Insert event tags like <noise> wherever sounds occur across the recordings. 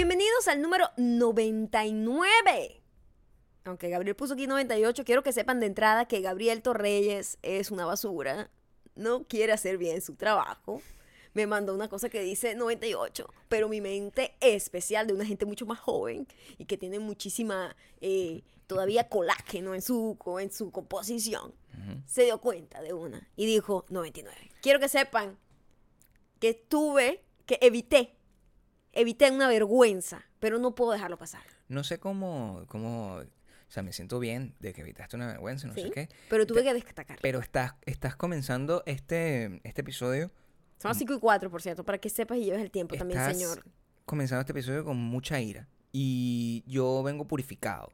Bienvenidos al número 99. Aunque Gabriel puso aquí 98, quiero que sepan de entrada que Gabriel Torreyes es una basura. No quiere hacer bien su trabajo. Me mandó una cosa que dice 98, pero mi mente especial de una gente mucho más joven y que tiene muchísima eh, todavía colágeno en su, en su composición, se dio cuenta de una y dijo 99. Quiero que sepan que tuve, que evité, evité una vergüenza, pero no puedo dejarlo pasar. No sé cómo, cómo, o sea, me siento bien de que evitaste una vergüenza, no ¿sí? sé qué. Pero tuve que destacar. Pero estás, estás comenzando este, este episodio, Son las 5 y 4, por cierto, para que sepas y lleves el tiempo también, Estás- señor. comenzando este episodio con mucha ira. Y yo vengo purificado.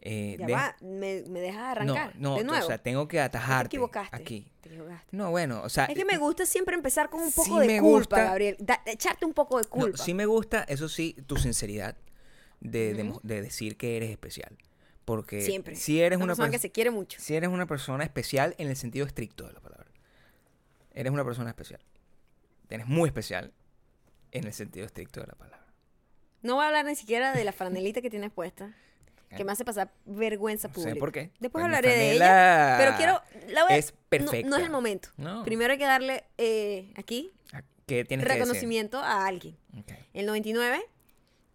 Eh, Ya de- va, me, me dejas arrancar. No, no, de nuevo. o sea, tengo que te atajarte equivocaste. aquí. Te equivocaste. No, bueno, o sea, Es que me gusta siempre empezar con un poco Sí de me culpa, gusta. Gabriel. Da- echarte un poco de no, culpa. sí me gusta, eso sí, tu sinceridad de, decir que eres especial. Porque Siempre. si eres una una, persona pers- que se quiere mucho. si eres una persona especial en el sentido estricto de la palabra. Eres una persona especial. Eres muy especial en el sentido estricto de la palabra. No voy a hablar ni siquiera de la franelita que tienes puesta, que me hace pasar vergüenza No pública. sé por qué. Después hablaré de ella. Pero quiero. La voy es no- perfecta. No, es el momento. No. Primero hay que darle eh, aquí ¿Qué tienes que reconocimiento a alguien. El 99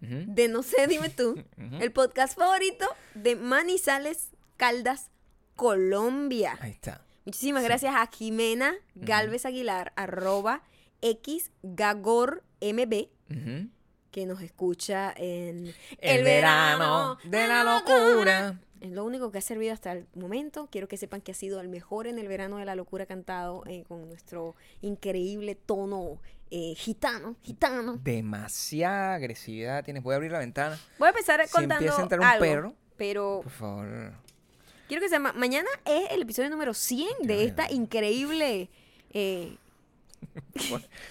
Ujú, de No sé, dime tú. <laughs> El podcast favorito de Manizales, Caldas, Colombia. Ahí está. Muchísimas Sí. gracias a Jimena Galvez Aguilar, arroba xgagormb. Que nos escucha en El, verano de la locura. Es lo único que ha servido hasta el momento. Quiero que sepan que ha sido el mejor en el verano de la locura cantado eh, con nuestro increíble tono eh, gitano, gitano. Demasiada agresividad tienes. Voy a abrir la ventana. Voy a empezar Si contando empieza a entrar un algo, perro. pero Por favor. quiero que sepan, mañana es el episodio número 100 de esta increíble... eh, <laughs>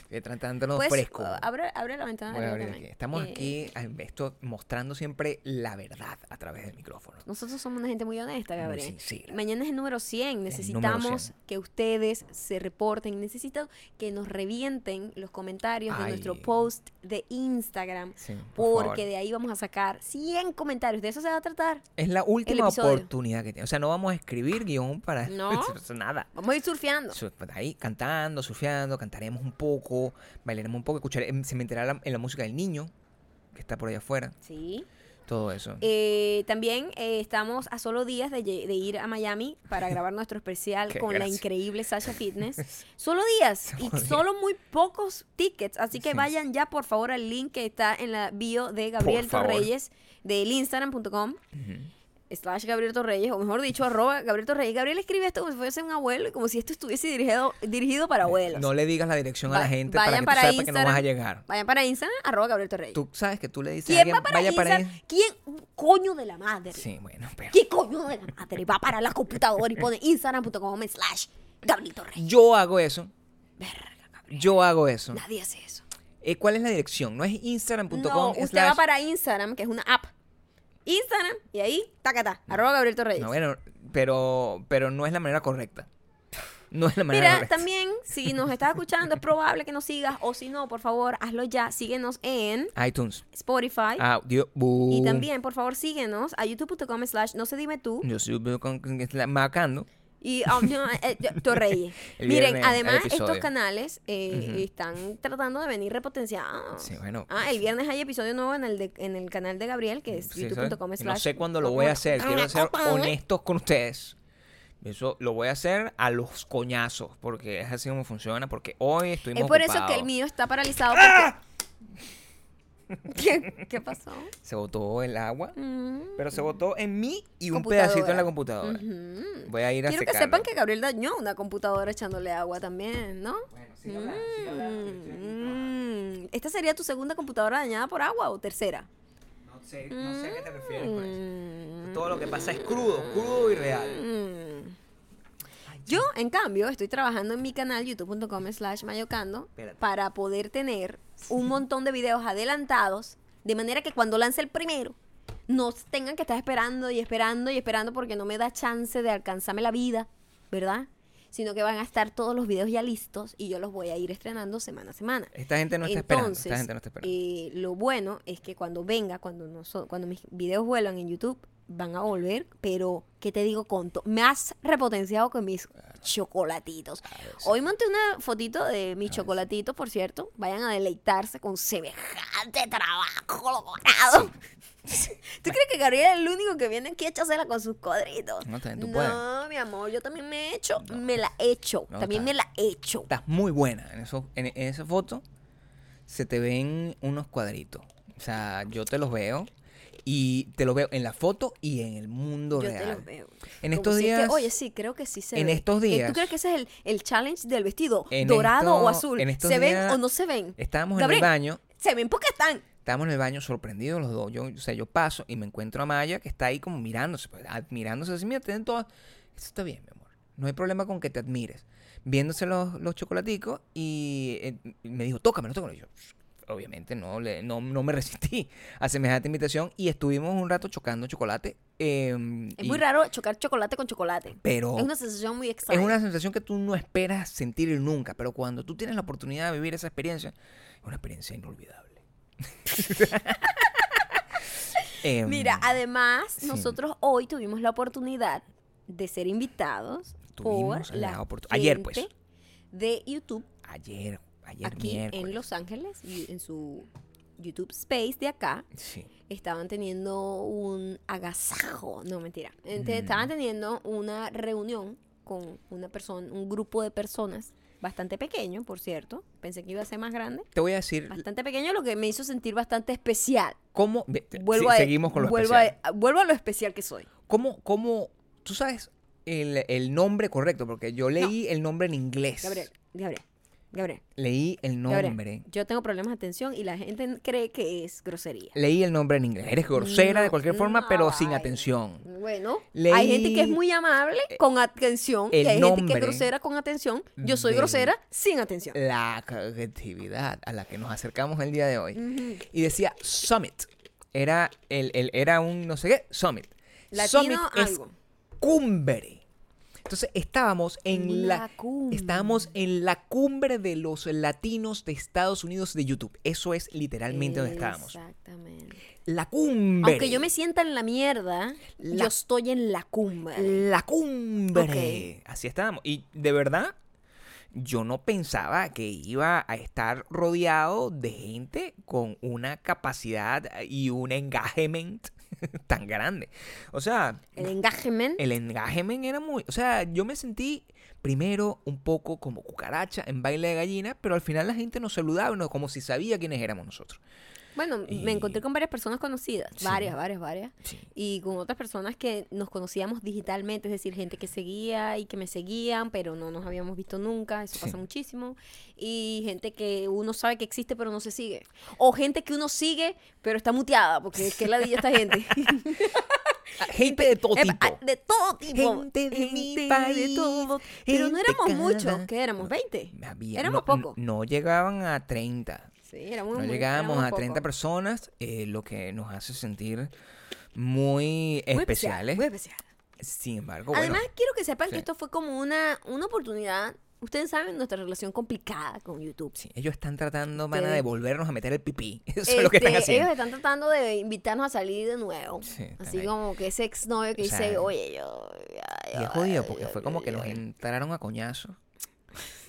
Estoy tratándonos Puedes, fresco. abre, abre la ventana. Aquí. Estamos Eh, aquí, ah, esto, mostrando siempre la verdad a través del micrófono. Nosotros somos una gente muy honesta, Gabriel. Mañana es el número 100. número Necesitamos 100. que ustedes se reporten. Necesito que nos revienten los comentarios de nuestro post de Instagram. Sí, por Porque favor. de ahí vamos a sacar 100 comentarios. De eso se va a tratar. Es la última oportunidad que tiene. O sea, no vamos a escribir guion para No. <laughs> nada. Vamos a ir surfeando. Su- pues, Ahí cantando, surfeando, cantaremos un poco, bailaremos un poco, escucharemos, se me enterará la- en la música del niño que está por allá afuera, Sí. todo eso. Eh, también eh, estamos a solo días de, ir a Miami para <laughs> grabar nuestro especial con la increíble Sasha Fitness. <laughs> Solo días y Solo días. solo muy pocos tickets. Así que Sí. vayan ya por favor al link que está en la bio de Gabriel. Torreyes del instagram.com Ujú. Slash Gabriel Torreyes, o mejor dicho, arroba Gabriel Torreyes. Gabriel escribe esto como si fuese un abuelo y como si esto estuviese dirigido, dirigido para abuelos. No le digas la dirección a la gente para que tú para sepas que no vas a llegar. Vayan para Instagram, arroba Gabriel Torreyes. Tú sabes que tú le dices a ¿Quién alguien, va para vaya para Instagram? ¿Quién? Coño de la madre. Sí, bueno, pero ¿Qué coño de la madre? Va para la computadora y pone instagram.com slash Gabriel Torreyes. yo hago eso. Verga, Gabriel. Yo hago eso. Nadie hace eso. Eh, ¿Cuál es la dirección? No es instagram.com No, usted slash- va para Instagram, que es una app. Instagram, y ahí, tacata, arroba Gabriel Torreyes. No, bueno, pero, pero no es la manera correcta. No es la manera Mira, correcta. también, si nos estás escuchando, es probable que nos sigas, o si no, por favor, hazlo ya. Síguenos en iTunes. Spotify. Audio. Y también, por favor, síguenos a youtube.com slash no se dime tú. Yo con- marcando. Y um, yo, eh, Torreyes. <laughs> El Miren, viernes, además, estos canales eh, están tratando de venir repotenciados. Sí, bueno. Ah, el viernes hay episodio nuevo en el, de- en el canal de Gabriel, que es Sí, youtube.com. No sé cuándo lo voy a hacer. Quiero ser honestos con ustedes. Eso lo voy a hacer a los coñazos. Porque es así como funciona. Porque hoy estoy Es por eso que el mío está paralizado. Porque... ¡Ah! <laughs> ¿Qué, qué pasó? Se botó el agua. Mm, Pero se botó en mí y un pedacito en la computadora. Voy a ir a Quiero que sepan que Gabriel dañó una computadora echándole agua también, ¿no? Bueno, estoy Mm, mm. ¿Esta sería tu segunda computadora dañada por agua o tercera? No sé, no sé a qué te refieres con eso. Mm. Todo lo que pasa es crudo, crudo y real. Yo, en cambio, estoy trabajando en mi canal youtube.com slash mayocando para poder tener un montón de videos adelantados, de manera que cuando lance el primero, no tengan que estar esperando y esperando y esperando porque no me da chance de alcanzarme la vida, ¿verdad? sino que van a estar todos los videos ya listos y yo los voy a ir estrenando semana a semana. Esta gente no está esperando. Entonces, Esta gente no está esperando. eh, lo bueno es que cuando venga, cuando, noso- cuando mis videos vuelvan en YouTube, van a volver, pero, ¿qué te digo? Con to- más repotenciado que mis chocolatitos. Hoy monté una fotito de mis chocolatitos, por cierto. Vayan a deleitarse con semejante trabajo logrado. <laughs> ¿Tú crees que Gabriel es el único que viene aquí a echársela con sus cuadritos? No, también tú no, puedes. mi amor, yo también me he hecho. Me la he hecho. No, también me la he hecho. Estás muy buena. En, eso, en, en esa foto se te ven unos cuadritos. O sea, yo te los veo. Y te los veo en la foto y en el mundo Yo real. te los veo. En estos si es que- días. oye, sí, creo que sí se en ve. estos ¿Que días- ¿Tú crees que ese es el, el challenge del vestido? ¿Dorado o esto- azul? en estos ¿Se ven o no se ven? Estábamos Gabriel, en el baño. Se ven porque están. Estábamos en el baño sorprendidos los dos. Yo, o sea, yo paso y me encuentro a Maya que está ahí como mirándose, pues, admirándose así. Mira, tienen todas. Eso está bien, mi amor. No hay problema con que te admires. Viéndose los, los chocolaticos y eh, me dijo, tócamelo, tócamelo. Y yo, obviamente, no, le, no, no me <laughs> resistí a semejante invitación y estuvimos un rato chocando chocolate. eh, Es y- muy raro chocar chocolate con chocolate. Pero Es una sensación muy es extraña. una sensación que tú no esperas sentir nunca, pero cuando tú tienes la oportunidad de vivir esa experiencia, es una experiencia inolvidable. <laughs> Em, Mira, además, sí. nosotros hoy tuvimos la oportunidad de ser invitados Tuvimos por la la oportu- ayer, pues. de YouTube ayer, ayer aquí miércoles. en Los Ángeles y en su YouTube Space de acá Sí. estaban teniendo un agasajo, no mentira, Mm. estaban teniendo una reunión con una persona, un grupo de personas bastante pequeño, por cierto, pensé que iba a ser más grande, Te voy a decir bastante pequeño, lo que me hizo sentir bastante especial. cómo. Vuelvo sí, a, seguimos con lo vuelvo especial. a, vuelvo a lo especial que soy. ¿Cómo, cómo, tú sabes el, el nombre correcto? Porque yo leí el nombre en inglés. Gabriel, Gabriel, Gabriel. Leí el Gabriel, nombre. yo tengo problemas de atención y la gente cree que es grosería. Leí el nombre en inglés. Eres grosera de cualquier forma, no, pero sin ay. atención. Bueno, Leí hay gente que es muy amable con atención y hay gente que es grosera con atención. Yo soy grosera sin atención. La actividad a la que nos acercamos el día de hoy. Y decía Summit. Era, el, el- era un no sé qué, Summit. Latino Summit es algo. cumbre. Entonces estábamos en la cumbre. estábamos en la cumbre de los latinos de Estados Unidos de YouTube. Eso es literalmente donde estábamos. Exactamente. La cumbre. Aunque yo me sienta en la mierda, La- yo estoy en la cumbre. La cumbre. Así estábamos. Y de verdad, yo no pensaba que iba a estar rodeado de gente con una capacidad y un engagement <laughs> tan grande. O sea, El engagement. el engagement era muy... O sea, yo me sentí primero un poco como cucaracha en baile de gallina, pero al final la gente nos saludaba, ¿no? como si sabía quiénes éramos nosotros. Bueno, Y- me encontré con varias personas conocidas. Sí. Varias, varias, varias. Sí. Y con otras personas que nos conocíamos digitalmente, es decir, gente que seguía y que me seguían, pero no nos habíamos visto nunca, eso Sí. pasa muchísimo. Y gente que uno sabe que existe, pero no se sigue. O gente que uno sigue, pero está muteada, porque es que la esta gente. <laughs> Gente de todo tipo. ah, De todo tipo. Gente de mi Gente país, todo. Pero no éramos cada- muchos, ¿qué éramos? ¿20? Había- éramos no, pocos. No llegaban a 30. Sí, éramos No muy- llegábamos éramos a 30 pocos. personas, eh, lo que nos hace sentir muy Muy especial, especiales. muy especial. Sin embargo, bueno, Además, quiero que sepan sí. que esto fue como una, una oportunidad. Ustedes saben nuestra relación complicada con YouTube. sí, ellos están tratando, mana, Este- de volvernos a meter el pipí. <laughs> Eso es lo que están Este, haciendo. Ellos están tratando de invitarnos a salir de nuevo. Sí, están Así ahí. como que ese exnovio que O sea, dice, oye, yo... Y es jodido porque fue como que nos entraron a coñazos.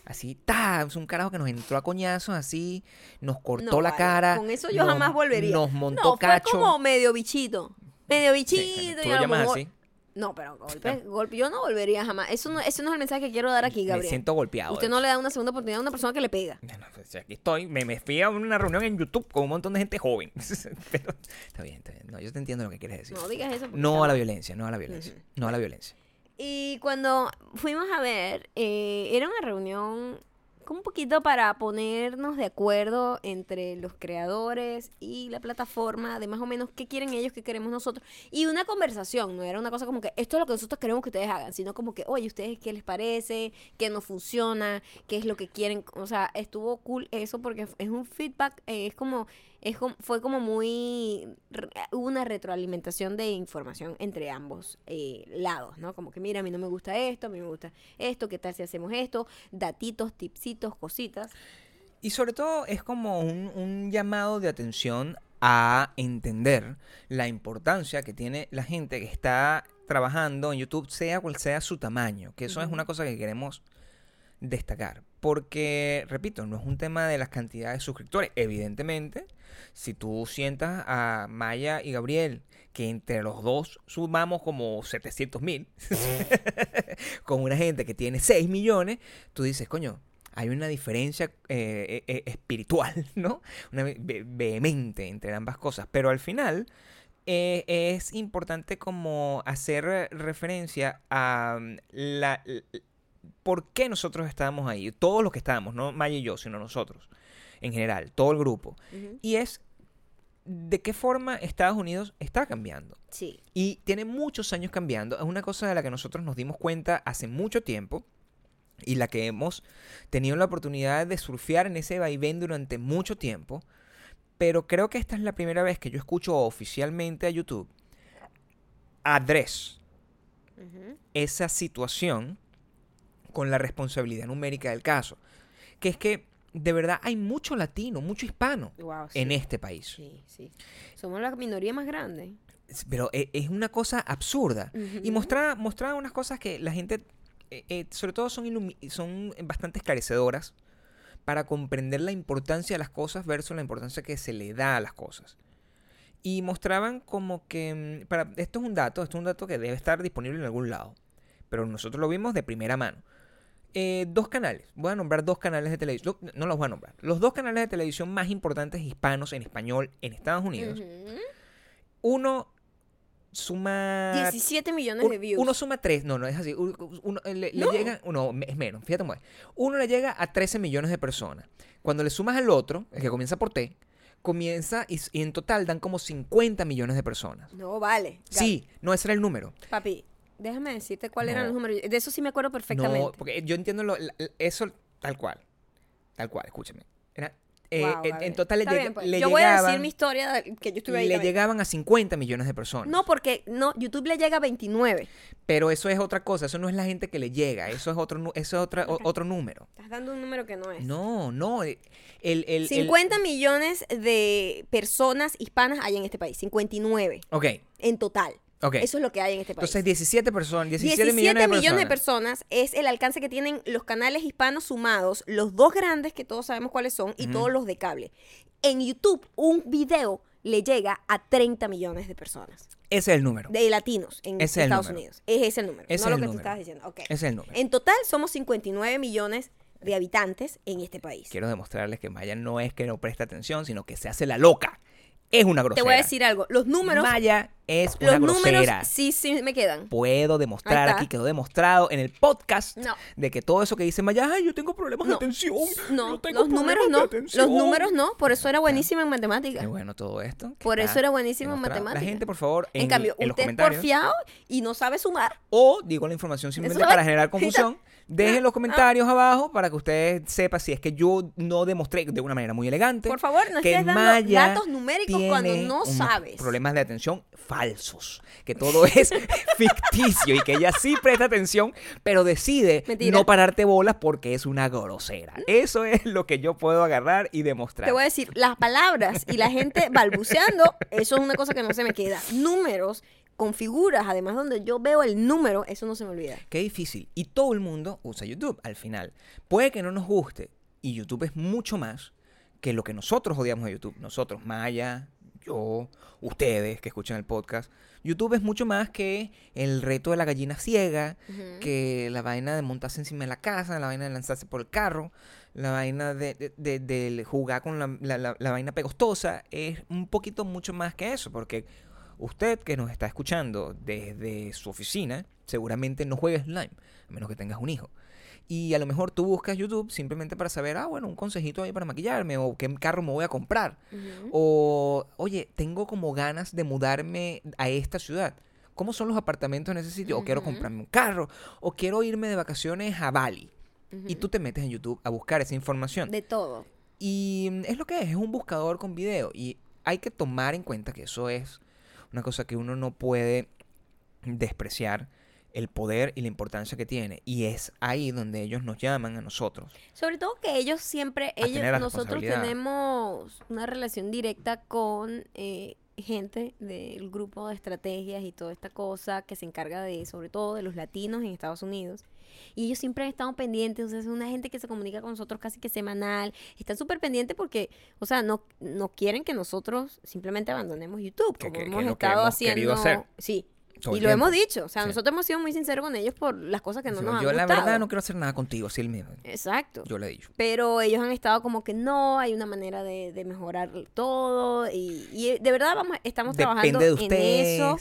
Así, ta, es un carajo que nos entró a coñazos, así, nos cortó No, la vale, cara. Con eso yo nos- jamás volvería. Nos montó no, fue cacho. como medio bichito. Medio bichito. Sí, tú y lo llamas así. No, pero golpe, golpe. Yo no volvería jamás. Eso no, ese no es el mensaje que quiero dar aquí, Me Gabriel. siento golpeado. Usted no le da una segunda oportunidad a una persona que le pega. Bueno, pues, aquí estoy, me, me fui a una reunión en YouTube con un montón de gente joven. <laughs> Pero está bien, está bien. No, yo te entiendo lo que quieres decir. No digas eso. No a la violencia, no a la violencia. No a la violencia. Y cuando fuimos a ver, eh, era una reunión como un poquito para ponernos de acuerdo entre los creadores y la plataforma de más o menos qué quieren ellos, qué queremos nosotros. Y una conversación, no era una cosa como que esto es lo que nosotros queremos que ustedes hagan, sino como que, oye, ¿ustedes qué les parece? ¿Qué no funciona? ¿Qué es lo que quieren? O sea, estuvo cool eso porque es un feedback, eh, es como es como- fue como muy hubo una retroalimentación de información entre ambos eh, lados, ¿no? Como que mira, a mí no me gusta esto, a mí me gusta esto, ¿qué tal si hacemos esto? Datitos, tipsitos, cositas. Y sobre todo es como un, un llamado de atención a entender la importancia que tiene la gente que está trabajando en YouTube, sea cual sea su tamaño, que eso es una cosa que queremos destacar. Porque, repito, no es un tema de las cantidades de suscriptores. Evidentemente, si tú sientas a Maya y Gabriel, que entre los dos sumamos como 700 mil, <laughs> con una gente que tiene 6 millones, tú dices, coño, hay una diferencia eh, eh, espiritual, <laughs> ¿no? Una ve- ve- vehemente entre ambas cosas. Pero al final eh, es importante como hacer referencia a mm, la, por qué nosotros estábamos ahí. Todos los que estábamos, no Maya y yo, sino nosotros. En general, todo el grupo. Y es de qué forma Estados Unidos está cambiando. Sí. Y tiene muchos años cambiando. Es una cosa de la que nosotros nos dimos cuenta hace mucho tiempo y la que hemos tenido la oportunidad de surfear en ese vaivén durante mucho tiempo. Pero creo que esta es la primera vez que yo escucho oficialmente a YouTube adres esa situación con la responsabilidad numérica del caso. Que es que de verdad hay mucho latino, mucho hispano Wow, sí. en este país. Sí, sí. Somos la minoría más grande. Pero e- es una cosa absurda. Y mostraba, mostraba unas cosas que la gente, eh, eh, sobre todo, son, son bastante esclarecedoras para comprender la importancia de las cosas versus la importancia que se le da a las cosas. Y mostraban como que, mm, para, esto es un dato, esto es un dato que debe estar disponible en algún lado, pero nosotros lo vimos de primera mano. Eh, dos canales, voy a nombrar dos canales de televisión, no, no los voy a nombrar, los dos canales de televisión más importantes hispanos en español en Estados Unidos. Uno suma 17 millones un- de views. Uno suma 3, no, no es así. Uno, uno- le, llega, no, es menos, fíjate cómo es. Uno le llega a 13 millones de personas. Cuando le sumas al otro, el que comienza por T, comienza y, y en total dan como 50 millones de personas. No, vale. Sí, no, ese era el número. Papi, déjame decirte cuáles eran No. los números. De eso sí me acuerdo perfectamente. No, porque yo entiendo lo- eso tal cual. Tal cual, escúchame. Era, eh, Wow, en, en total le, bien, pues. le Yo voy a decir llegaban, mi historia que yo estuve ahí. le también. llegaban a 50 millones de personas. No, porque no, YouTube le llega a 29. Pero eso es otra cosa, eso no es la gente que le llega, eso es otro, eso es otra, o- <laughs> otro número. Estás dando un número que no es. No, no. eh, El, el, el- 50 millones de personas hispanas hay en este país. 59 Ok, en total. Eso es lo que hay en este país. Entonces 17 personas, 17, 17 millones de personas. personas es el alcance que tienen los canales hispanos sumados, los dos grandes que todos sabemos cuáles son y todos los de cable. En YouTube, un video le llega a 30 millones de personas, Ese es el número. de latinos en es Estados. Unidos. Es ese el número, no lo que tú número. estabas diciendo. Ok. Ese es el número. En total somos 59 millones de habitantes en este país. Quiero demostrarles que Maya no es que no presta atención, sino que se hace la loca. Es una Te grosera. voy a decir algo, los números, Maya es una los números grosera. sí, sí me quedan. Puedo demostrar aquí, quedó demostrado en el podcast No. de que todo eso que dice Maya, ay, yo tengo problemas de atención. No, tengo los números no, de atención". los números no, por eso era buenísima en Qué matemáticas. bueno todo esto. Por eso era buenísimo en matemáticas. La gente, por favor, en, En, cambio, en los usted es comentarios. porfiado y no sabe sumar. O digo la información simplemente para generar <laughs> confusión. Dejen Ah, los comentarios abajo para que usted sepa si es que yo no demostré de una manera muy elegante. Por favor, no que estés dando Maya datos numéricos cuando no sabes. Problemas de atención falsos. Que todo <laughs> es ficticio y que ella sí presta atención, pero decide Mentira. no pararte bolas porque es una grosera. Eso es lo que yo puedo agarrar y demostrar. Te voy a decir, las palabras y la gente balbuceando, eso es una cosa que no se me queda. Números con figuras, además donde yo veo el número, eso no se me olvida. Qué difícil. Y todo el mundo usa YouTube al final. Puede que no nos guste. Y YouTube es mucho más que lo que nosotros odiamos de YouTube. Nosotros, Maya, yo, ustedes que escuchan el podcast. YouTube es mucho más que el reto de la gallina ciega, que la vaina de montarse encima de la casa, la vaina de lanzarse por el carro, la vaina de, de- de- de jugar con la, la- la- la vaina pegostosa. Es un poquito mucho más que eso, porque usted que nos está escuchando desde su oficina, seguramente no juega slime, a menos que tengas un hijo. Y a lo mejor tú buscas YouTube simplemente para saber, ah, bueno, un consejito ahí para maquillarme o qué carro me voy a comprar. O, oye, tengo como ganas de mudarme a esta ciudad. ¿Cómo son los apartamentos en ese sitio? O quiero comprarme un carro. O quiero irme de vacaciones a Bali. Y tú te metes en YouTube a buscar esa información. De todo. Y mm, es lo que es, es un buscador con video. Y hay que tomar en cuenta que eso es una cosa que uno no puede despreciar el poder y la importancia que tiene. Y es ahí donde ellos nos llaman a nosotros. Sobre todo que ellos siempre, ellos, nosotros tenemos una relación directa con eh, gente del grupo de estrategias y toda esta cosa que se encarga de, sobre todo de los latinos en Estados Unidos. Y ellos siempre han estado pendientes, o sea, es una gente que se comunica con nosotros casi que semanal. Están súper pendientes porque, o sea, no, no quieren que nosotros simplemente abandonemos YouTube, como que- hemos que estado hemos haciendo. hacer Sí. todo Y el lo hemos dicho, o sea, Sí. nosotros hemos sido muy sinceros con ellos por las cosas que no nos han yo la gustado. verdad no quiero hacer nada contigo, así mismo. Exacto. Yo le he dicho. Pero ellos han estado como que no, hay una manera de, de mejorar todo. Y, y de verdad vamos, estamos trabajando de en eso.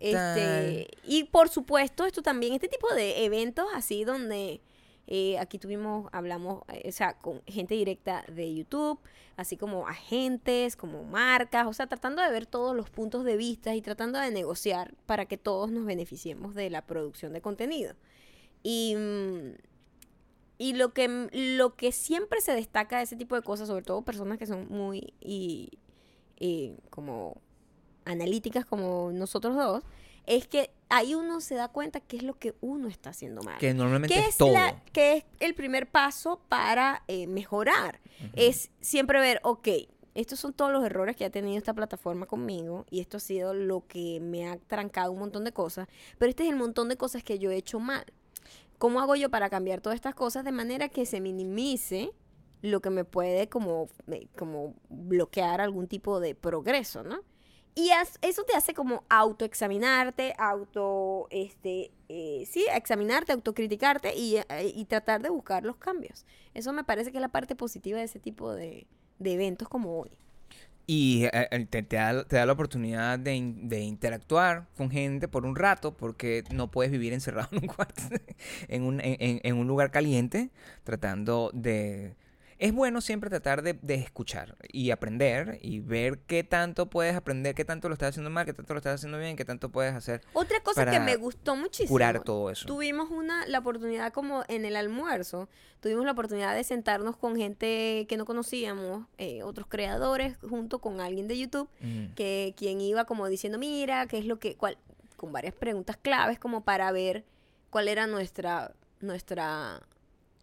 Y Este, y por supuesto, esto también, este tipo de eventos así donde eh, aquí tuvimos, hablamos, eh, o sea, con gente directa de YouTube, así como agentes, como marcas, o sea, tratando de ver todos los puntos de vista y tratando de negociar para que todos nos beneficiemos de la producción de contenido. Y, mm, y lo que, mm, lo que siempre se destaca de ese tipo de cosas, sobre todo personas que son muy y, y como analíticas como nosotros dos, es que ahí uno se da cuenta qué es lo que uno está haciendo mal. Que normalmente ¿Qué es es, todo. la- qué es el primer paso para eh, mejorar? Es siempre ver, ok, estos son todos los errores que ha tenido esta plataforma conmigo y esto ha sido lo que me ha trancado un montón de cosas, pero este es el montón de cosas que yo he hecho mal. ¿Cómo hago yo para cambiar todas estas cosas de manera que se minimice lo que me puede como, como bloquear algún tipo de progreso, ¿no? Y eso te hace como autoexaminarte, auto, este, eh, sí, examinarte, autocriticarte y, eh, y tratar de buscar los cambios. Eso me parece que es la parte positiva de ese tipo de, de eventos como hoy. Y eh, eh, te, da, te da la oportunidad de, de interactuar con gente por un rato, porque no puedes vivir encerrado en un cuarto, <laughs> en un, en un lugar caliente, tratando de... Es bueno siempre tratar de, de escuchar y aprender y ver qué tanto puedes aprender, qué tanto lo estás haciendo mal, qué tanto lo estás haciendo bien, qué tanto puedes hacer, Otra cosa que me gustó muchísimo. curar todo eso. Tuvimos una, la oportunidad como en el almuerzo, tuvimos la oportunidad de sentarnos con gente que no conocíamos, eh, otros creadores, junto con alguien de YouTube, Mm. que quien iba como diciendo, mira, qué es lo que, cuál, con varias preguntas claves como para ver cuál era nuestra, nuestra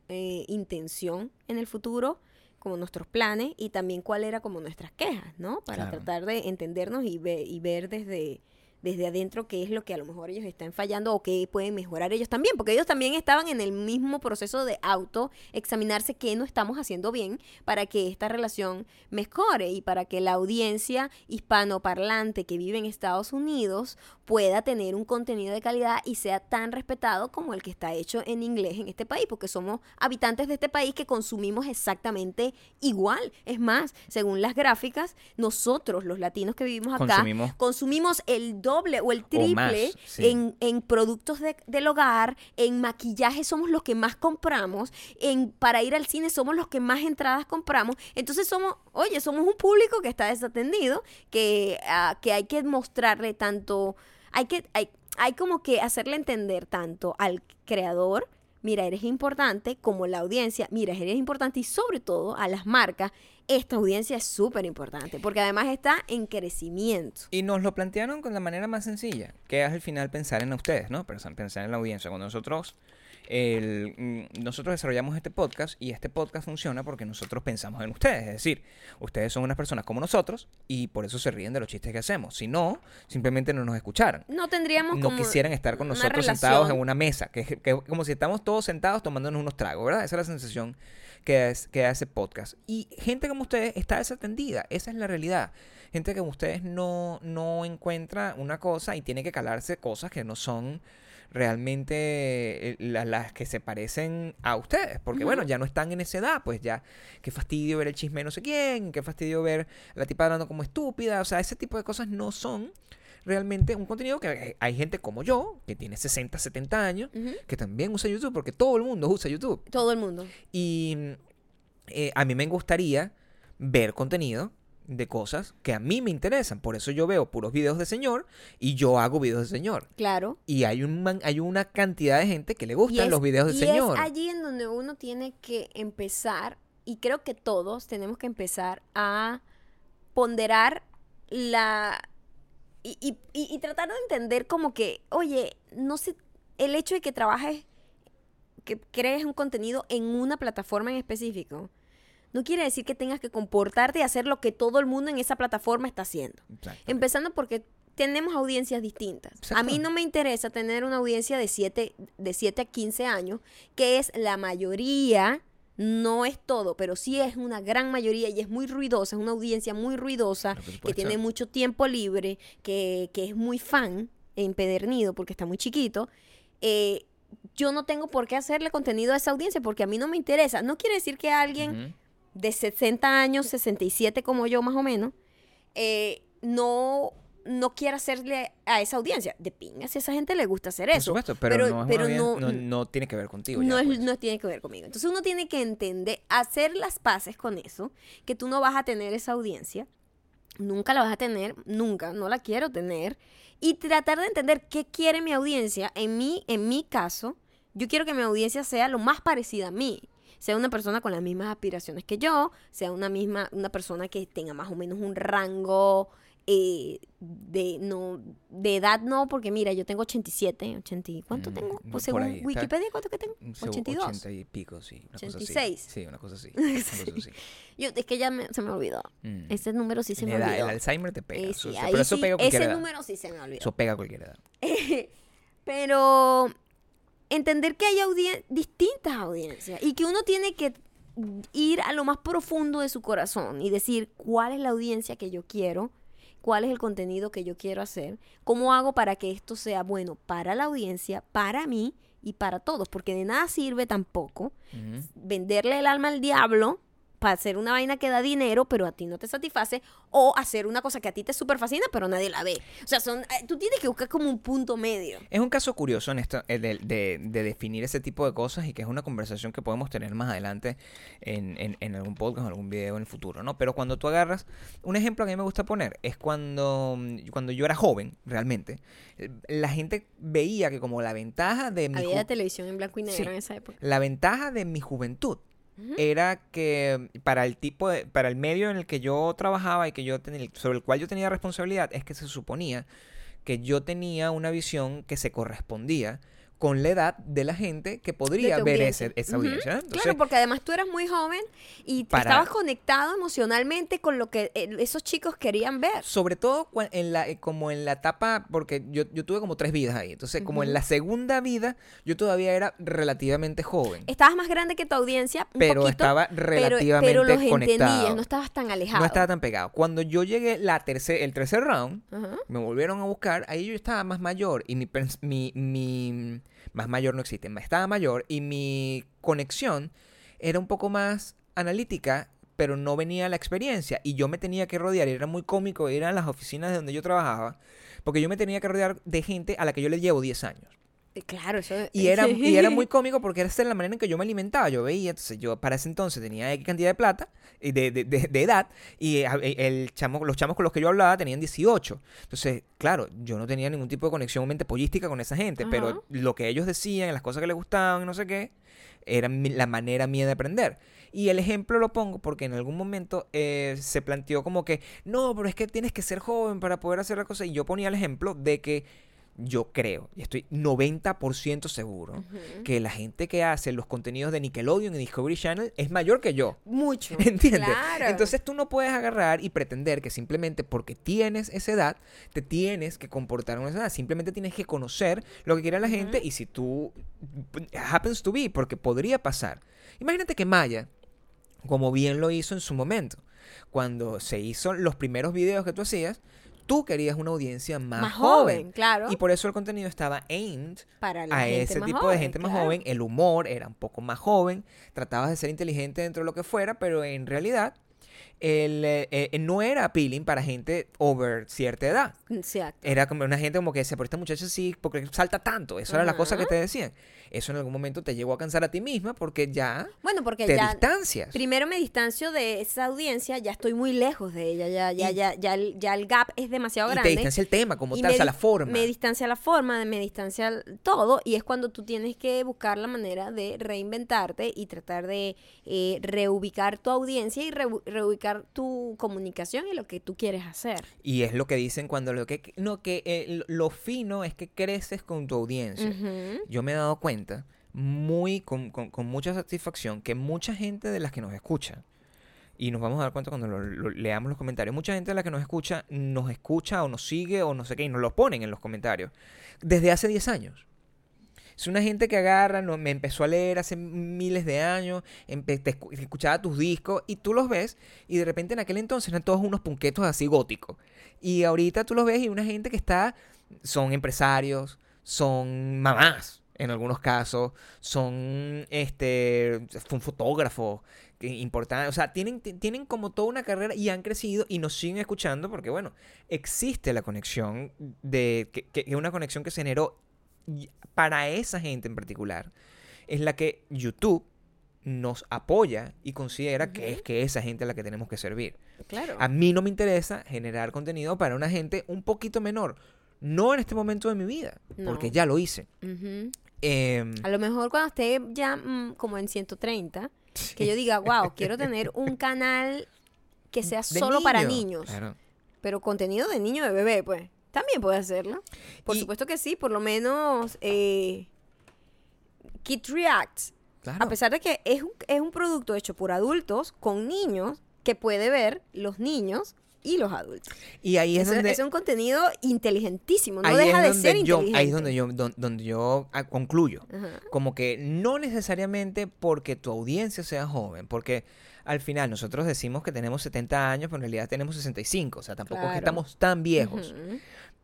eh, intención en el futuro, como nuestros planes y también cuál era como nuestras quejas, ¿no? Para Claro. tratar de entendernos y, ve- y ver desde, desde adentro qué es lo que a lo mejor ellos están fallando o qué pueden mejorar ellos también, porque ellos también estaban en el mismo proceso de auto examinarse qué no estamos haciendo bien para que esta relación mejore y para que la audiencia hispanoparlante que vive en Estados Unidos pueda tener un contenido de calidad y sea tan respetado como el que está hecho en inglés en este país, porque somos habitantes de este país que consumimos exactamente igual. Es más, según las gráficas, nosotros los latinos que vivimos acá Consumimos- consumimos el doble o el triple más, sí. en, en productos de- del hogar, en maquillaje somos los que más compramos, en para ir al cine somos los que más entradas compramos. Entonces somos, oye, somos un público que está desatendido, que, ah, que hay que mostrarle tanto, hay que, hay, hay como que hacerle entender tanto al creador, mira, eres importante, como la audiencia, mira, eres importante y sobre todo a las marcas, esta audiencia es súper importante, porque además está en crecimiento. Y nos lo plantearon con la manera más sencilla, que es al final pensar en ustedes, ¿no? Pensar en la audiencia. Cuando nosotros, el- mm, nosotros desarrollamos este podcast y este podcast funciona porque nosotros pensamos en ustedes. Es decir, ustedes son unas personas como nosotros y por eso se ríen de los chistes que hacemos. Si no, simplemente no nos escucharan. No tendríamos No como quisieran estar con nosotros sentados en una mesa, que, que- como si estamos todos sentados tomándonos unos tragos, ¿verdad? Esa es la sensación que, es, que hace podcast. Y gente como ustedes está desatendida, esa es la realidad. Gente como ustedes no, no encuentra una cosa y tiene que calarse cosas que no son realmente eh, la- las que se parecen a ustedes. Porque bueno, ya no están en esa edad, pues ya, qué fastidio ver el chisme de no sé quién, qué fastidio ver a la tipa hablando como estúpida. O sea, ese tipo de cosas no son realmente un contenido que hay gente como yo, que tiene 60, 70 años, que también usa YouTube, porque todo el mundo usa YouTube. Todo el mundo. Y eh, a mí me gustaría ver contenido de cosas que a mí me interesan. Por eso yo veo puros videos de señor y yo hago videos de señor. Claro. Y hay, un man- hay una cantidad de gente que le gustan es- los videos de y señor. es allí en donde uno tiene que empezar, y creo que todos tenemos que empezar a ponderar la... Y, y- y- y tratar de entender como que, oye, no sé, el hecho de que trabajes, que crees un contenido en una plataforma en específico, no quiere decir que tengas que comportarte y hacer lo que todo el mundo en esa plataforma está haciendo. Empezando porque tenemos audiencias distintas. A mí no me interesa tener una audiencia de 7 de 7 a 15 años, que es la mayoría, no es todo, pero sí es una gran mayoría y es muy ruidosa, es una audiencia muy ruidosa, que tiene mucho tiempo libre, que, que es muy fan, empedernido, porque está muy chiquito. eh, yo no tengo por qué hacerle contenido a esa audiencia porque a mí no me interesa. No quiere decir que alguien Ujú. de 60 años, 67 como yo más o menos, eh, no, no quiera hacerle a esa audiencia. De pingas, a esa gente le gusta hacer Por eso. supuesto, pero, pero- no, es una pero audien- no- no, no tiene que ver contigo. No, es- pues. no tiene que ver conmigo. Entonces uno tiene que entender, hacer las paces con eso, que tú no vas a tener esa audiencia, nunca la vas a tener, nunca, no la quiero tener, y tratar de entender qué quiere mi audiencia. En mi, en mi caso, yo quiero que mi audiencia sea lo más parecida a mí. Sea una persona con las mismas aspiraciones que yo, sea una misma, una persona que tenga más o menos un rango eh, de no de edad no, porque mira, yo tengo 87, 80, y- ¿cuánto Mm, tengo? Pues según ahí, Wikipedia, ¿cuánto que tengo? Según 82. 80 y pico, sí. Una cosa 86. así. Sí, una cosa así. <laughs> una cosa Sí. así. Yo, es que ya me- se me olvidó. Mm. Ese número sí se me olvidó. el Alzheimer te pega. Eh, sí, eso- pero eso sí, pega cualquier ese edad. número sí se me olvidó. Eso pega a cualquier edad. <laughs> Pero entender que hay audien- distintas audiencias y que uno tiene que ir a lo más profundo de su corazón y decir cuál es la audiencia que yo quiero, cuál es el contenido que yo quiero hacer, cómo hago para que esto sea bueno para la audiencia, para mí y para todos, porque de nada sirve tampoco venderle el alma al diablo para hacer una vaina que da dinero, pero a ti no te satisface, o hacer una cosa que a ti te super fascina, pero nadie la ve. O sea, son, eh, tú tienes que buscar como un punto medio. Es un caso curioso en esto, de, de- de definir ese tipo de cosas y que es una conversación que podemos tener más adelante en, en- en algún podcast o algún video en el futuro, ¿no? Pero cuando tú agarras, un ejemplo que a mí me gusta poner es cuando, cuando yo era joven, realmente, la gente veía que como la ventaja de mi Había ju- televisión en blanco y negro Sí. en esa época. la ventaja de mi juventud Era que para el tipo de, para el medio en el que yo trabajaba y que yo tenía, sobre el cual yo tenía responsabilidad, es que se suponía que yo tenía una visión que se correspondía con la edad de la gente que podría ver ese- esa Ujú. audiencia. Entonces, claro, porque además tú eras muy joven y te Para- estabas conectado emocionalmente con lo que eh, esos chicos querían ver. sobre todo en la, eh, como en la etapa, porque yo, yo tuve como tres vidas ahí, entonces como en la segunda vida yo todavía era relativamente joven, Estabas más grande que tu audiencia, un pero poquito, estaba pero, relativamente pero los conectado. entendías, no estabas tan alejado. no estaba tan pegado. Cuando yo llegué la tercer, el tercer round, me volvieron a buscar, ahí yo estaba más mayor y mi, mi, mi- más mayor no existe, estaba mayor y mi conexión era un poco más analítica, pero no venía la experiencia y yo me tenía que rodear, era muy cómico ir a las oficinas de donde yo trabajaba, porque yo me tenía que rodear de gente a la que yo le llevo 10 años. Eh, Claro, eso Y era, y era muy <laughs> cómico porque era la manera en que yo me alimentaba. Yo veía, entonces yo para ese entonces tenía X cantidad de plata, y de, de, de- de edad, y e- el chamo, los chamos con los que yo hablaba tenían 18. Entonces, claro, yo no tenía ningún tipo de conexión mente pollística con esa gente, Ajá. pero lo que ellos decían, las cosas que les gustaban y no sé qué, era la manera mía de aprender. Y el ejemplo lo pongo porque en algún momento eh, se planteó como que, no, pero es que tienes que ser joven para poder hacer la cosa. Y yo ponía el ejemplo de que yo creo, y estoy 90% seguro, que la gente que hace los contenidos de Nickelodeon y Discovery Channel es mayor que yo. Mucho. <laughs> ¿Entiendes? Claro. Entonces tú no puedes agarrar y pretender que simplemente porque tienes esa edad, te tienes que comportar en esa edad. Simplemente tienes que conocer lo que quiere la gente y si tú happens to be, porque podría pasar. Imagínate que Maya, como bien lo hizo en su momento, cuando se hizo los primeros videos que tú hacías, tú querías una audiencia más, más joven. joven, claro. Y por eso el contenido estaba aimed para la a gente ese más tipo joven, de gente más claro. joven. El humor era un poco más joven. Tratabas de ser inteligente dentro de lo que fuera, pero en realidad el, eh, eh, no era appealing para gente over cierta edad. Exacto. Era como una gente como que decía, pero esta muchacha sí, porque salta tanto. Eso era la cosa que te decían. Eso en algún momento te llegó a cansar a ti misma porque ya Bueno, porque te ya distancias. primero me distancio de esa audiencia, ya estoy muy lejos de ella, ya, ya, Y- ya, ya, el, ya el gap es demasiado Y te grande. distancia el tema como tal, o sea, la forma. Me distancia la forma, me distancia todo, y es cuando tú tienes que buscar la manera de reinventarte y tratar de eh, reubicar tu audiencia y reu- reubicar tu comunicación y lo que tú quieres hacer. Y es lo que dicen cuando lo que... No, que eh, lo fino es que creces con tu audiencia. Yo me he dado cuenta muy con, mucha satisfacción que mucha gente de las que nos escucha, y nos vamos a dar cuenta cuando leamos los comentarios, mucha gente de la que nos escucha, nos escucha o nos sigue o no sé qué, y nos lo ponen en los comentarios, desde hace 10 años. Es una gente que agarra, no, me empezó a leer hace miles de años, escuchaba tus discos y tú los ves y de repente en aquel entonces eran todos unos punquetos así góticos. Y ahorita tú los ves y una gente que está, son empresarios, son mamás en algunos casos, son este, fue un fotógrafo importante, o sea, tienen, ti- tienen como toda una carrera y han crecido y nos siguen escuchando porque bueno, existe la conexión de, que, que- una conexión que se generó para esa gente en particular, es la que YouTube nos apoya y considera que es que esa gente a la que tenemos que servir. Claro. A mí no me interesa generar contenido para una gente un poquito menor. No en este momento de mi vida, porque ya lo hice. Ujú. Em, A lo mejor cuando esté ya mm, como en 130, que yo diga, wow, <laughs> quiero tener un canal que sea solo para niño, niños, claro. pero contenido de niño de bebé, pues. También puede hacerlo. Por Y- supuesto que sí, por lo menos eh, Kid Reacts. claro. A pesar de que es un, es un producto hecho por adultos con niños que puede ver los niños y los adultos. Y ahí es Eso- donde... es un contenido inteligentísimo, no deja de ser yo, inteligente. Ahí es donde yo, don- donde yo ah, concluyo. Ajá. Como que no necesariamente porque tu audiencia sea joven, porque al final nosotros decimos que tenemos 70 años, pero en realidad tenemos 65, o sea, tampoco es que estamos tan viejos.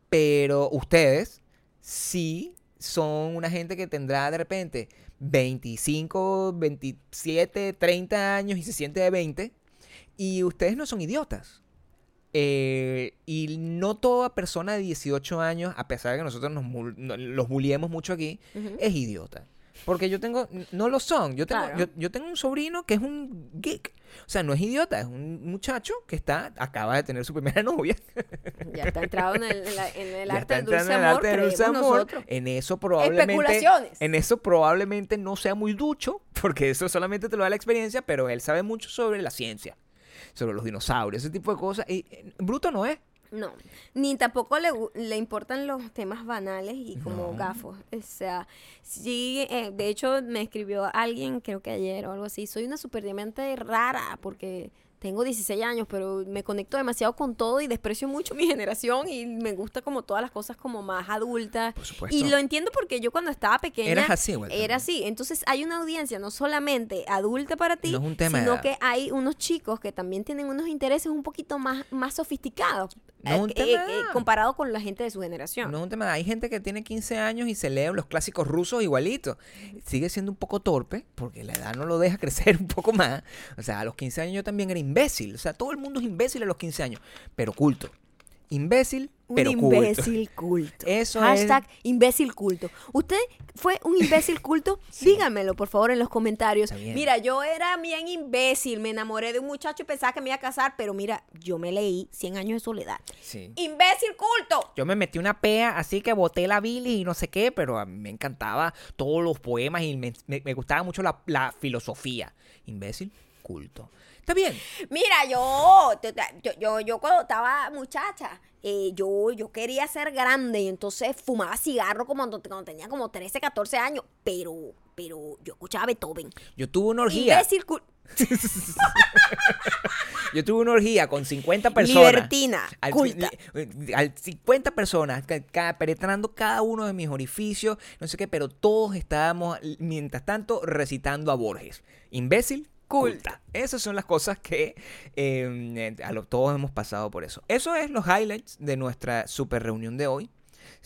Pero ustedes sí son una gente que tendrá de repente 25, 27, 30 años y se siente de 20. Y ustedes no son idiotas. Eh, y no toda persona de 18 años, a pesar de que nosotros nos los bulliemos mucho aquí, es idiota. Porque yo tengo, no lo son. Yo tengo, Claro. yo, yo tengo un sobrino que es un geek. O sea, no es idiota, es un muchacho que está, acaba de tener su primera <laughs> novia. Ya está entrado en el, en la- en el arte del dulce en el amor, dulce amor. nosotros. En eso probablemente. Especulaciones. En eso probablemente no sea muy ducho, <laughs> porque eso solamente te lo da la experiencia, pero él sabe mucho sobre la ciencia, sobre los dinosaurios, ese tipo de cosas. Y eh, bruto no es. No, ni tampoco le, le importan los temas banales y como No. gafos. O sea, sí, eh, de hecho me escribió alguien, creo que ayer o algo así, soy una super diamante rara porque tengo 16 años, pero me conecto demasiado con todo y desprecio mucho <laughs> mi generación y me gusta como todas las cosas como más adultas. Por supuesto. Y lo entiendo porque yo cuando estaba pequeña Eras así, igual era así. Entonces hay una audiencia no solamente adulta para ti, No es un tema sino que hay unos chicos que también tienen unos intereses un poquito más, más sofisticados No un eh, tema eh, eh, comparado con la gente de su generación. No es un tema. Hay gente que tiene 15 años y se lee los clásicos rusos igualitos. Sigue siendo un poco torpe porque la edad no lo deja <laughs> crecer un poco más. O sea, a los 15 años yo también era imbécil. O sea, todo el mundo es imbécil a los 15 años, pero culto. Imbécil, Un pero imbécil culto. Eso Hashtag imbécil culto. ¿Usted fue un imbécil culto? <laughs> Dígamelo, por favor, en los comentarios. Mira, yo era bien imbécil. Me enamoré de un muchacho y pensaba que me iba a casar, pero mira, yo me leí 100 años de soledad. Sí. ¡Imbécil culto! Yo me metí una pea, así que boté la bilis y no sé qué, pero a mí me encantaba todos los poemas y me, me- me gustaba mucho la, la filosofía. Imbécil, culto. Está bien. Mira, yo, yo, yo, yo cuando estaba muchacha, eh, yo, yo quería ser grande y entonces fumaba cigarro como cuando, cuando tenía como 13, 14 años, pero, pero yo escuchaba Beethoven. Yo tuve una orgía. <laughs> Yo tuve una orgía con 50 personas. Libertina, Al, culta. li- al 50 personas, ca- ca- penetrando cada uno de mis orificios, no sé qué, pero todos estábamos, mientras tanto, recitando a Borges. Imbécil, culta. Esas son las cosas que eh, a lo, todos hemos pasado por eso. Eso es los highlights de nuestra super reunión de hoy.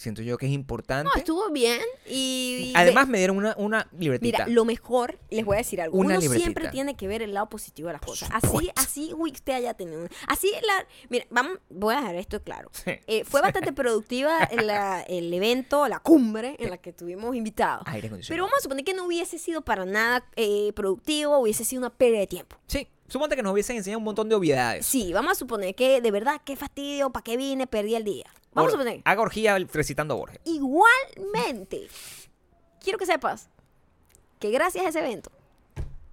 Siento yo que es importante. No, estuvo bien y... Además, me dieron una, una libretita. Mira, lo mejor, les voy a decir algo. Una Uno libretita. siempre tiene que ver el lado positivo de las Por cosas. Así, supuesto. así, uy, usted haya tenido. Así, la, mira, vamos, voy a dejar esto claro. Sí. Eh, fue bastante productiva la- el evento, la cumbre en la que estuvimos invitados. Aire Pero vamos a suponer que no hubiese sido para nada eh, productivo, hubiese sido una pérdida de tiempo. Sí, suponte que nos hubiesen enseñado un montón de obviedades. Sí, vamos a suponer que de verdad, qué fastidio, ¿para qué vine? Perdí el día. Vamos a suponer. Haga orgía recitando a Borges. Igualmente, quiero que sepas que gracias a ese evento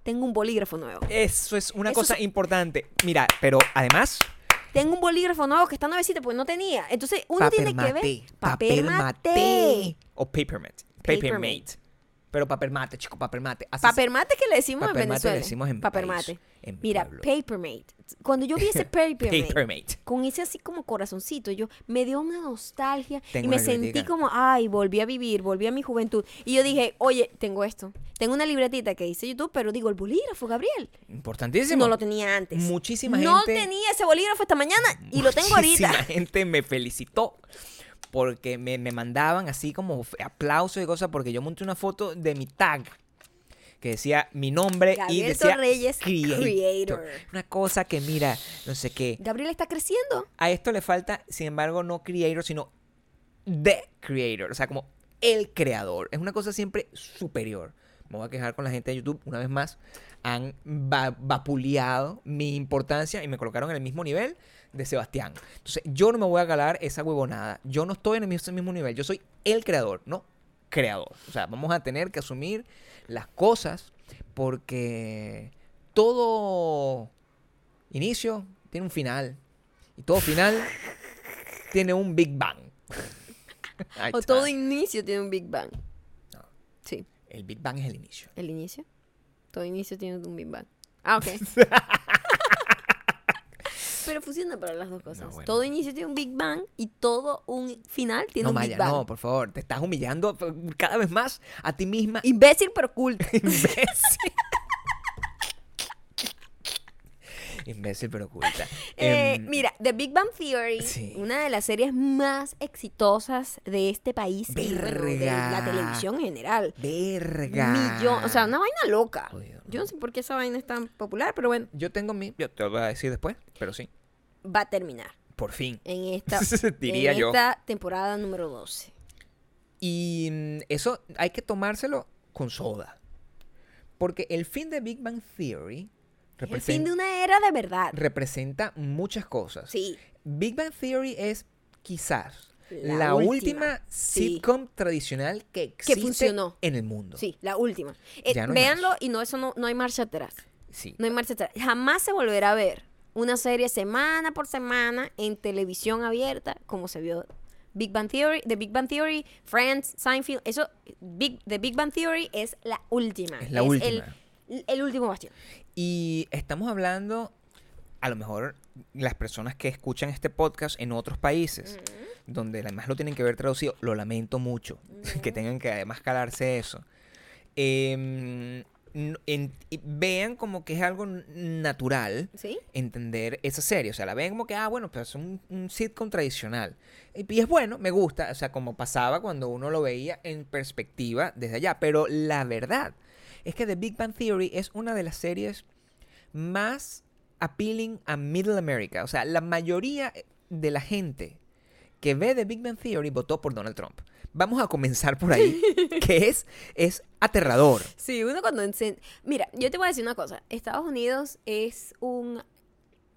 tengo un bolígrafo nuevo. Eso es una Eso cosa es- importante. Mira, pero además, Tengo un bolígrafo nuevo que está nuevecito porque no tenía. Entonces uno papel tiene que ver mate. papel mate. O papermate. Paper Papermate. Pero papel mate, chico, papel mate. Así Papel mate que le decimos Papel en mate Venezuela. le decimos en papel país, mate. en Mira, pueblo. papermate. Cuando yo vi ese <laughs> papermate, Papermate. con ese así como corazoncito, yo me dio una nostalgia Tengo y me sentí libretica. como, ay, volví a vivir, volví a mi juventud. Y yo dije, oye, tengo esto. Tengo una libretita que dice YouTube, pero digo, el bolígrafo, Gabriel. Importantísimo. No lo tenía antes. Muchísima No gente- tenía ese bolígrafo esta mañana y lo tengo ahorita. Muchísima gente me felicitó porque me, me mandaban así como aplausos y cosas porque yo monté una foto de mi tag que decía mi nombre y Gabriel decía Torreyes, creator. creator. Una cosa que mira, no sé qué. Gabriel está creciendo. A esto le falta, sin embargo, no creator, sino the creator, o sea, como el creador. Es una cosa siempre superior. Me voy a quejar con la gente de YouTube una vez más. Han va- vapuleado mi importancia y me colocaron en el mismo nivel de Sebastián. Entonces, yo no me voy a galar esa huevonada. Yo no estoy en el mismo, nivel. Yo soy el creador, no creador. O sea, vamos a tener que asumir las cosas porque todo inicio tiene un final. Y todo final <laughs> tiene un Big Bang. <laughs> O todo inicio tiene un Big Bang. No. Sí, El Big Bang es el inicio. el inicio. Todo inicio tiene un Big Bang. Ah, ok. <laughs> Pero funciona para las dos cosas. No, bueno. Todo inicio tiene un Big Bang y todo un final tiene no, un Maya, Big Bang. no, por favor. Te estás humillando cada vez más a ti misma. Imbécil pero culto. <laughs> Imbécil. Imbécil, pero oculta. Eh, Em, mira, The Big Bang Theory, Sí. una de las series más exitosas de este país y bueno, de la Verga. televisión en general. Verga. Millón, o sea, una vaina loca. Yo no sé por qué esa vaina es tan popular, pero bueno, Yo tengo mi. Yo te lo voy a decir después, pero sí. Va a terminar Por fin. en <laughs> esta, Diría en yo. esta temporada número 12. Y mm, eso hay que tomárselo con soda. Porque el fin de Big Bang Theory el fin representa, de una era de verdad. representa muchas cosas. Sí. Big Bang Theory es quizás La la, última, última, sí. sitcom tradicional que existe funcionó. en el mundo. Sí, la última. Eh, no véanlo más. y no, eso no, no hay marcha atrás. Sí. No hay marcha atrás. Jamás se volverá a ver una serie semana por semana en televisión abierta como se vio Big Bang Theory, The Big Bang Theory, Friends, Seinfeld. Eso, Big, The Big Bang Theory es la última. Es la El, última. el último bastión. Y estamos hablando, a lo mejor, las personas que escuchan este podcast en otros países, donde además lo tienen que ver traducido, lo lamento mucho, <laughs> que tengan que además calarse eso. N- en- vean como que es algo natural ¿Sí? entender esa serie. O sea, la ven como que, ah, bueno, pues es un, un sitcom tradicional. Y, y es bueno, me gusta. O sea, como pasaba cuando uno lo veía en perspectiva desde allá. Pero la verdad es que The Big Bang Theory es una de las series más appealing a Middle America. O sea, la mayoría de la gente que ve The Big Bang Theory votó por Donald Trump. Vamos a comenzar por ahí, <laughs> que es, es aterrador. Sí, uno cuando... Mira, yo te voy a decir una cosa. Estados Unidos es un...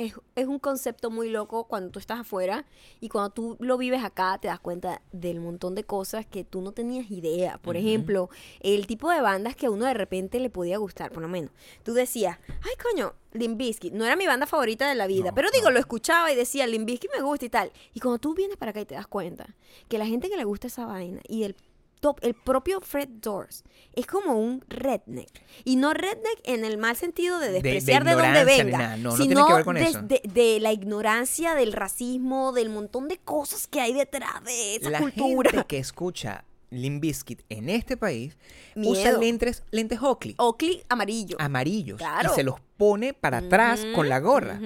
Es, es un concepto muy loco cuando tú estás afuera y cuando tú lo vives acá te das cuenta del montón de cosas que tú no tenías idea. Por ejemplo, el tipo de bandas que a uno de repente le podía gustar, por lo menos. Tú decías, ay coño, Limp Bizkit no era mi banda favorita de la vida, No, pero digo, no. lo escuchaba y decía, Limp Bizkit me gusta y tal. Y cuando tú vienes para acá y te das cuenta que la gente que le gusta esa vaina y el top, el propio Fred Doors es como un redneck. Y no redneck en el mal sentido de De- de despreciar de, dónde venga, nada. No, no sino tiene que ver con de, eso. de- la ignorancia, del racismo, del montón de cosas que hay detrás de esa la cultura. gente que escucha Limp Bizkit en este país Miedo. usa lentes, lentes Oakley Oakley amarillo. amarillos Claro. y se los pone para atrás con la gorra.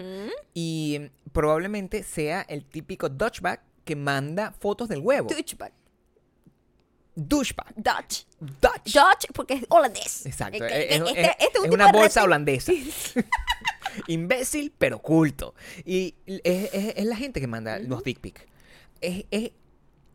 Y mm, probablemente sea el típico Dutchback que manda fotos del huevo. Dutchback. Douchebag. Dutch. Dutch. Dutch porque es holandés. Exacto. Es este- es- este- es una bolsa holandesa. <laughs> <laughs> Imbécil, pero culto. Y es, es- es la gente que manda los dick pics. Es, es-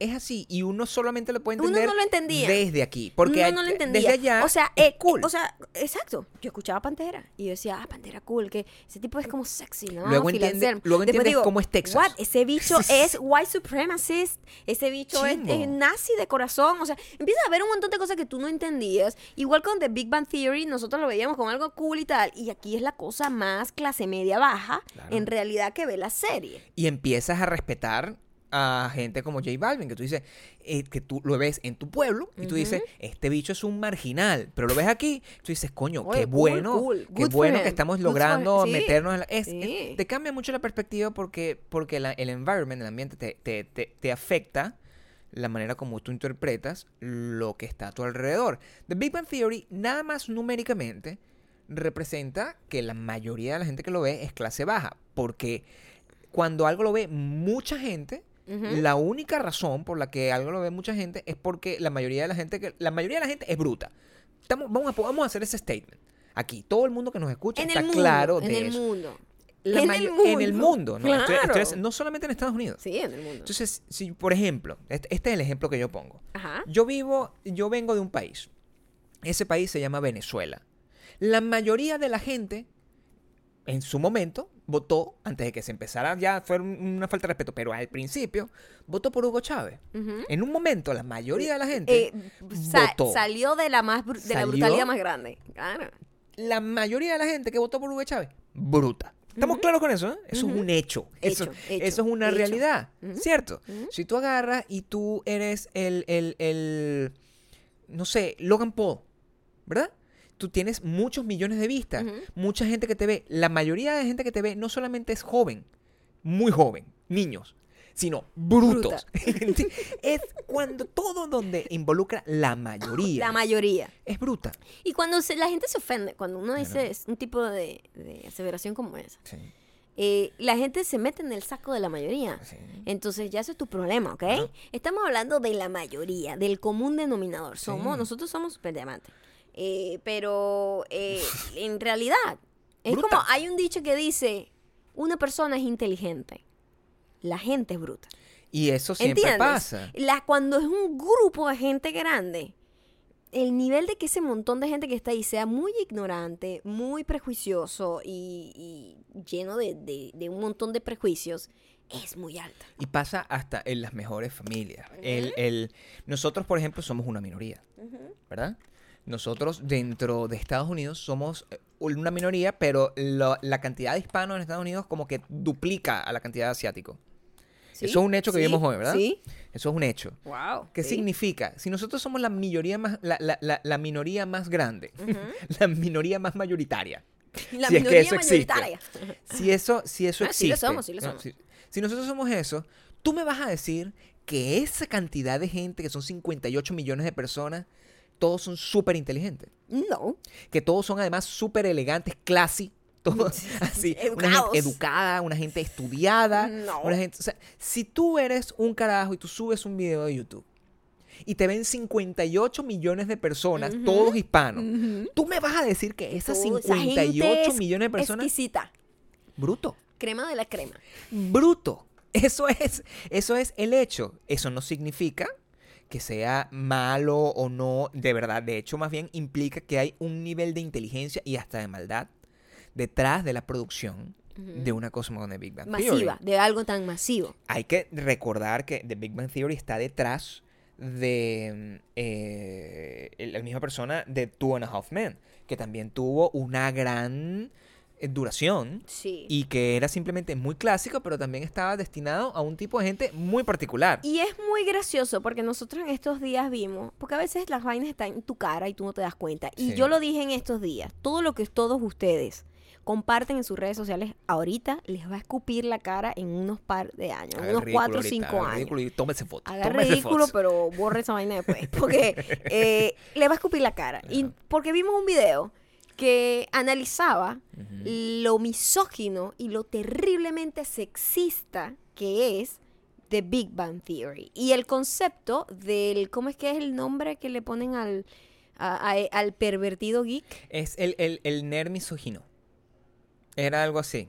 es así. Y uno solamente lo puede Uno entender no lo entendía. desde aquí. Porque no, hay- no lo entendía. desde allá o sea, es eh, cool. O sea, exacto. Yo escuchaba Pantera y yo decía, ah, Pantera cool, que ese tipo es como sexy, ¿no? Luego entiende- luego entiendes cómo es Texas. What? Ese bicho <laughs> es white supremacist. Ese bicho es, nazi de corazón. O sea, empiezas a ver un montón de cosas que tú no entendías. Igual con The Big Bang Theory, nosotros lo veíamos como algo cool y tal. Y aquí es la cosa más clase media baja, Claro. en realidad, que ve la serie. y empiezas a respetar a gente como J Balvin, que tú dices, eh, que tú lo ves en tu pueblo y tú dices, este bicho es un marginal, pero lo ves aquí, tú dices, coño, Oye, qué cool, bueno, cool. qué Good bueno que estamos Good logrando. Sí. meternos en la... es- Sí. es- te cambia mucho la perspectiva porque, porque la- el environment, el ambiente, te, te, te, te afecta la manera como tú interpretas lo que está a tu alrededor. The Big Bang Theory, nada más numéricamente, representa que la mayoría de la gente que lo ve es clase baja, porque cuando algo lo ve mucha gente, la única razón por la que algo lo ve mucha gente es porque la mayoría de la gente que la mayoría de la gente es bruta. Estamos, vamos, a, vamos a hacer ese statement. Aquí, todo el mundo que nos escucha En está mundo. claro en de el eso. mundo. La en el En el mundo. mundo, no solamente en Estados Unidos. Sí, en el mundo. Entonces, si, por ejemplo, este, este es el ejemplo que yo pongo. Ajá. Yo vivo, yo vengo de un país. Ese país se llama Venezuela. La mayoría de la gente, en su momento, votó, antes de que se empezara ya, fue un- una falta de respeto, pero al principio, votó por Hugo Chávez. En un momento, la mayoría de la gente Eh, sa- salió de la más de la brutalidad más grande. Claro. La mayoría de la gente que votó por Hugo Chávez, bruta. ¿Estamos claros con eso? eh? Eso es un hecho. Eso, hecho, eso es una hecho. realidad, ¿cierto? Si tú agarras y tú eres el, el, el, no sé, Logan Paul, ¿verdad? Tú tienes muchos millones de vistas, mucha gente que te ve. La mayoría de gente que te ve no solamente es joven, muy joven, niños, sino brutos. <laughs> es cuando todo donde involucra la mayoría La mayoría. es bruta. Y cuando se- la gente se ofende, cuando uno dice es un tipo de, de aseveración como esa, Sí, eh, la gente se mete en el saco de la mayoría. sí. Entonces ya eso es tu problema, ¿ok? Estamos hablando de la mayoría, del común denominador. Somos, Sí. nosotros somos super diamantes. Eh, pero eh, <laughs> en realidad, es Bruta. como hay un dicho que dice, una persona es inteligente, la gente es bruta. Y eso siempre ¿Entiendes? pasa. La, cuando es un grupo de gente grande, el nivel de que ese montón de gente que está ahí sea muy ignorante, muy prejuicioso y, y lleno de, de- de un montón de prejuicios, es muy alta. Y pasa hasta en las mejores familias. el, el- nosotros, por ejemplo, somos una minoría, ¿verdad? Nosotros dentro de Estados Unidos somos eh, una minoría, pero la cantidad de hispanos en Estados Unidos como que duplica a la cantidad de asiáticos. ¿Sí? Eso es un hecho que Sí, vimos hoy, ¿verdad? Sí. Eso es un hecho. Wow. ¿Qué significa? Si nosotros somos la minoría más, la, la- la- minoría más grande, <laughs> la minoría más mayoritaria, La si es que minoría eso existe. mayoritaria. si eso, si eso Ah, sí existe. lo somos, sí lo ¿no? somos. Si, si nosotros somos eso, tú me vas a decir que esa cantidad de gente, que son 58 millones de personas, todos son súper inteligentes. No. Que todos son además súper elegantes, classy. Todos <laughs> así, una gente educada, una gente estudiada. No. Una gente, o sea, si tú eres un carajo y tú subes un video de YouTube y te ven 58 millones de personas, todos hispanos, tú me vas a decir que esas Tú, esa gente 58 es millones de personas, Exquisita. bruto. Crema de la crema. bruto. Eso es, eso es el hecho. Eso no significa que sea malo o no, de verdad. De hecho, más bien implica que hay un nivel de inteligencia y hasta de maldad detrás de la producción de una cosa como The Big Bang Theory. Masiva. De algo tan masivo. Hay que recordar que The Big Bang Theory está detrás de eh, la misma persona de Two and a Half Men, que también tuvo una gran duración Sí. y que era simplemente muy clásico, pero también estaba destinado a un tipo de gente muy particular. Y es muy gracioso porque nosotros en estos días vimos, porque a veces las vainas están en tu cara y tú no te das cuenta. Y Sí. yo lo dije en estos días, todo lo que todos ustedes comparten en sus redes sociales ahorita les va a escupir la cara en unos par de años, Haga unos ridículo cuatro o ahorita, cinco haga el años. ridículo y tómese foto. Haga tómese ridículo, fotos. pero borre esa vaina después. <laughs> Porque eh, le va a escupir la cara. Y porque vimos un video que analizaba lo misógino y lo terriblemente sexista que es The Big Bang Theory. Y el concepto del, ¿cómo es que es el nombre que le ponen al, a- a- al pervertido geek? Es el, el, el nerd misógino. Era algo así.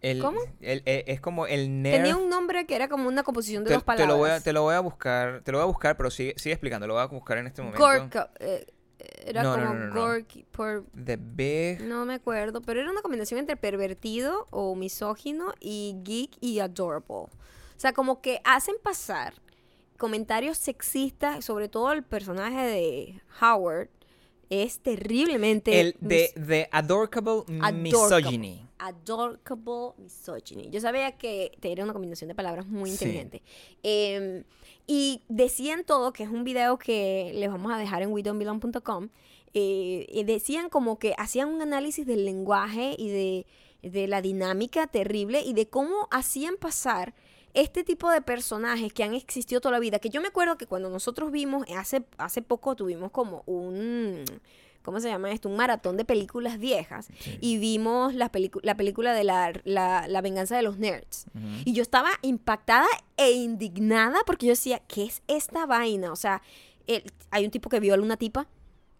El- ¿Cómo? el- eh, es como el nerd. Tenía un nombre que era como una composición de te, dos te palabras. lo voy a, te lo voy a buscar, te lo voy a buscar, pero sigue, sigue explicando, lo voy a buscar en este momento. Eh, era No, como no. Gorky, por, The Big no me acuerdo, pero era una combinación entre pervertido o misógino y geek y adorable. O sea, como que hacen pasar comentarios sexistas, sobre todo el personaje de Howard, es terriblemente el de The Adorable. Misogyny. Adorable misogyny. Yo sabía que era una combinación de palabras muy Sí. inteligente. Eh, y decían todo, que es un video que les vamos a dejar en wedon'tbelong.com, eh, decían como que hacían un análisis del lenguaje y de, de la dinámica terrible y de cómo hacían pasar este tipo de personajes que han existido toda la vida. Que yo me acuerdo que cuando nosotros vimos, hace, hace poco tuvimos como un... ¿Cómo se llama esto? Un maratón de películas viejas. Y vimos la, la película de la, la, la venganza de los nerds. Y yo estaba impactada e indignada porque yo decía, ¿qué es esta vaina? O sea, el- hay un tipo que viola a una tipa.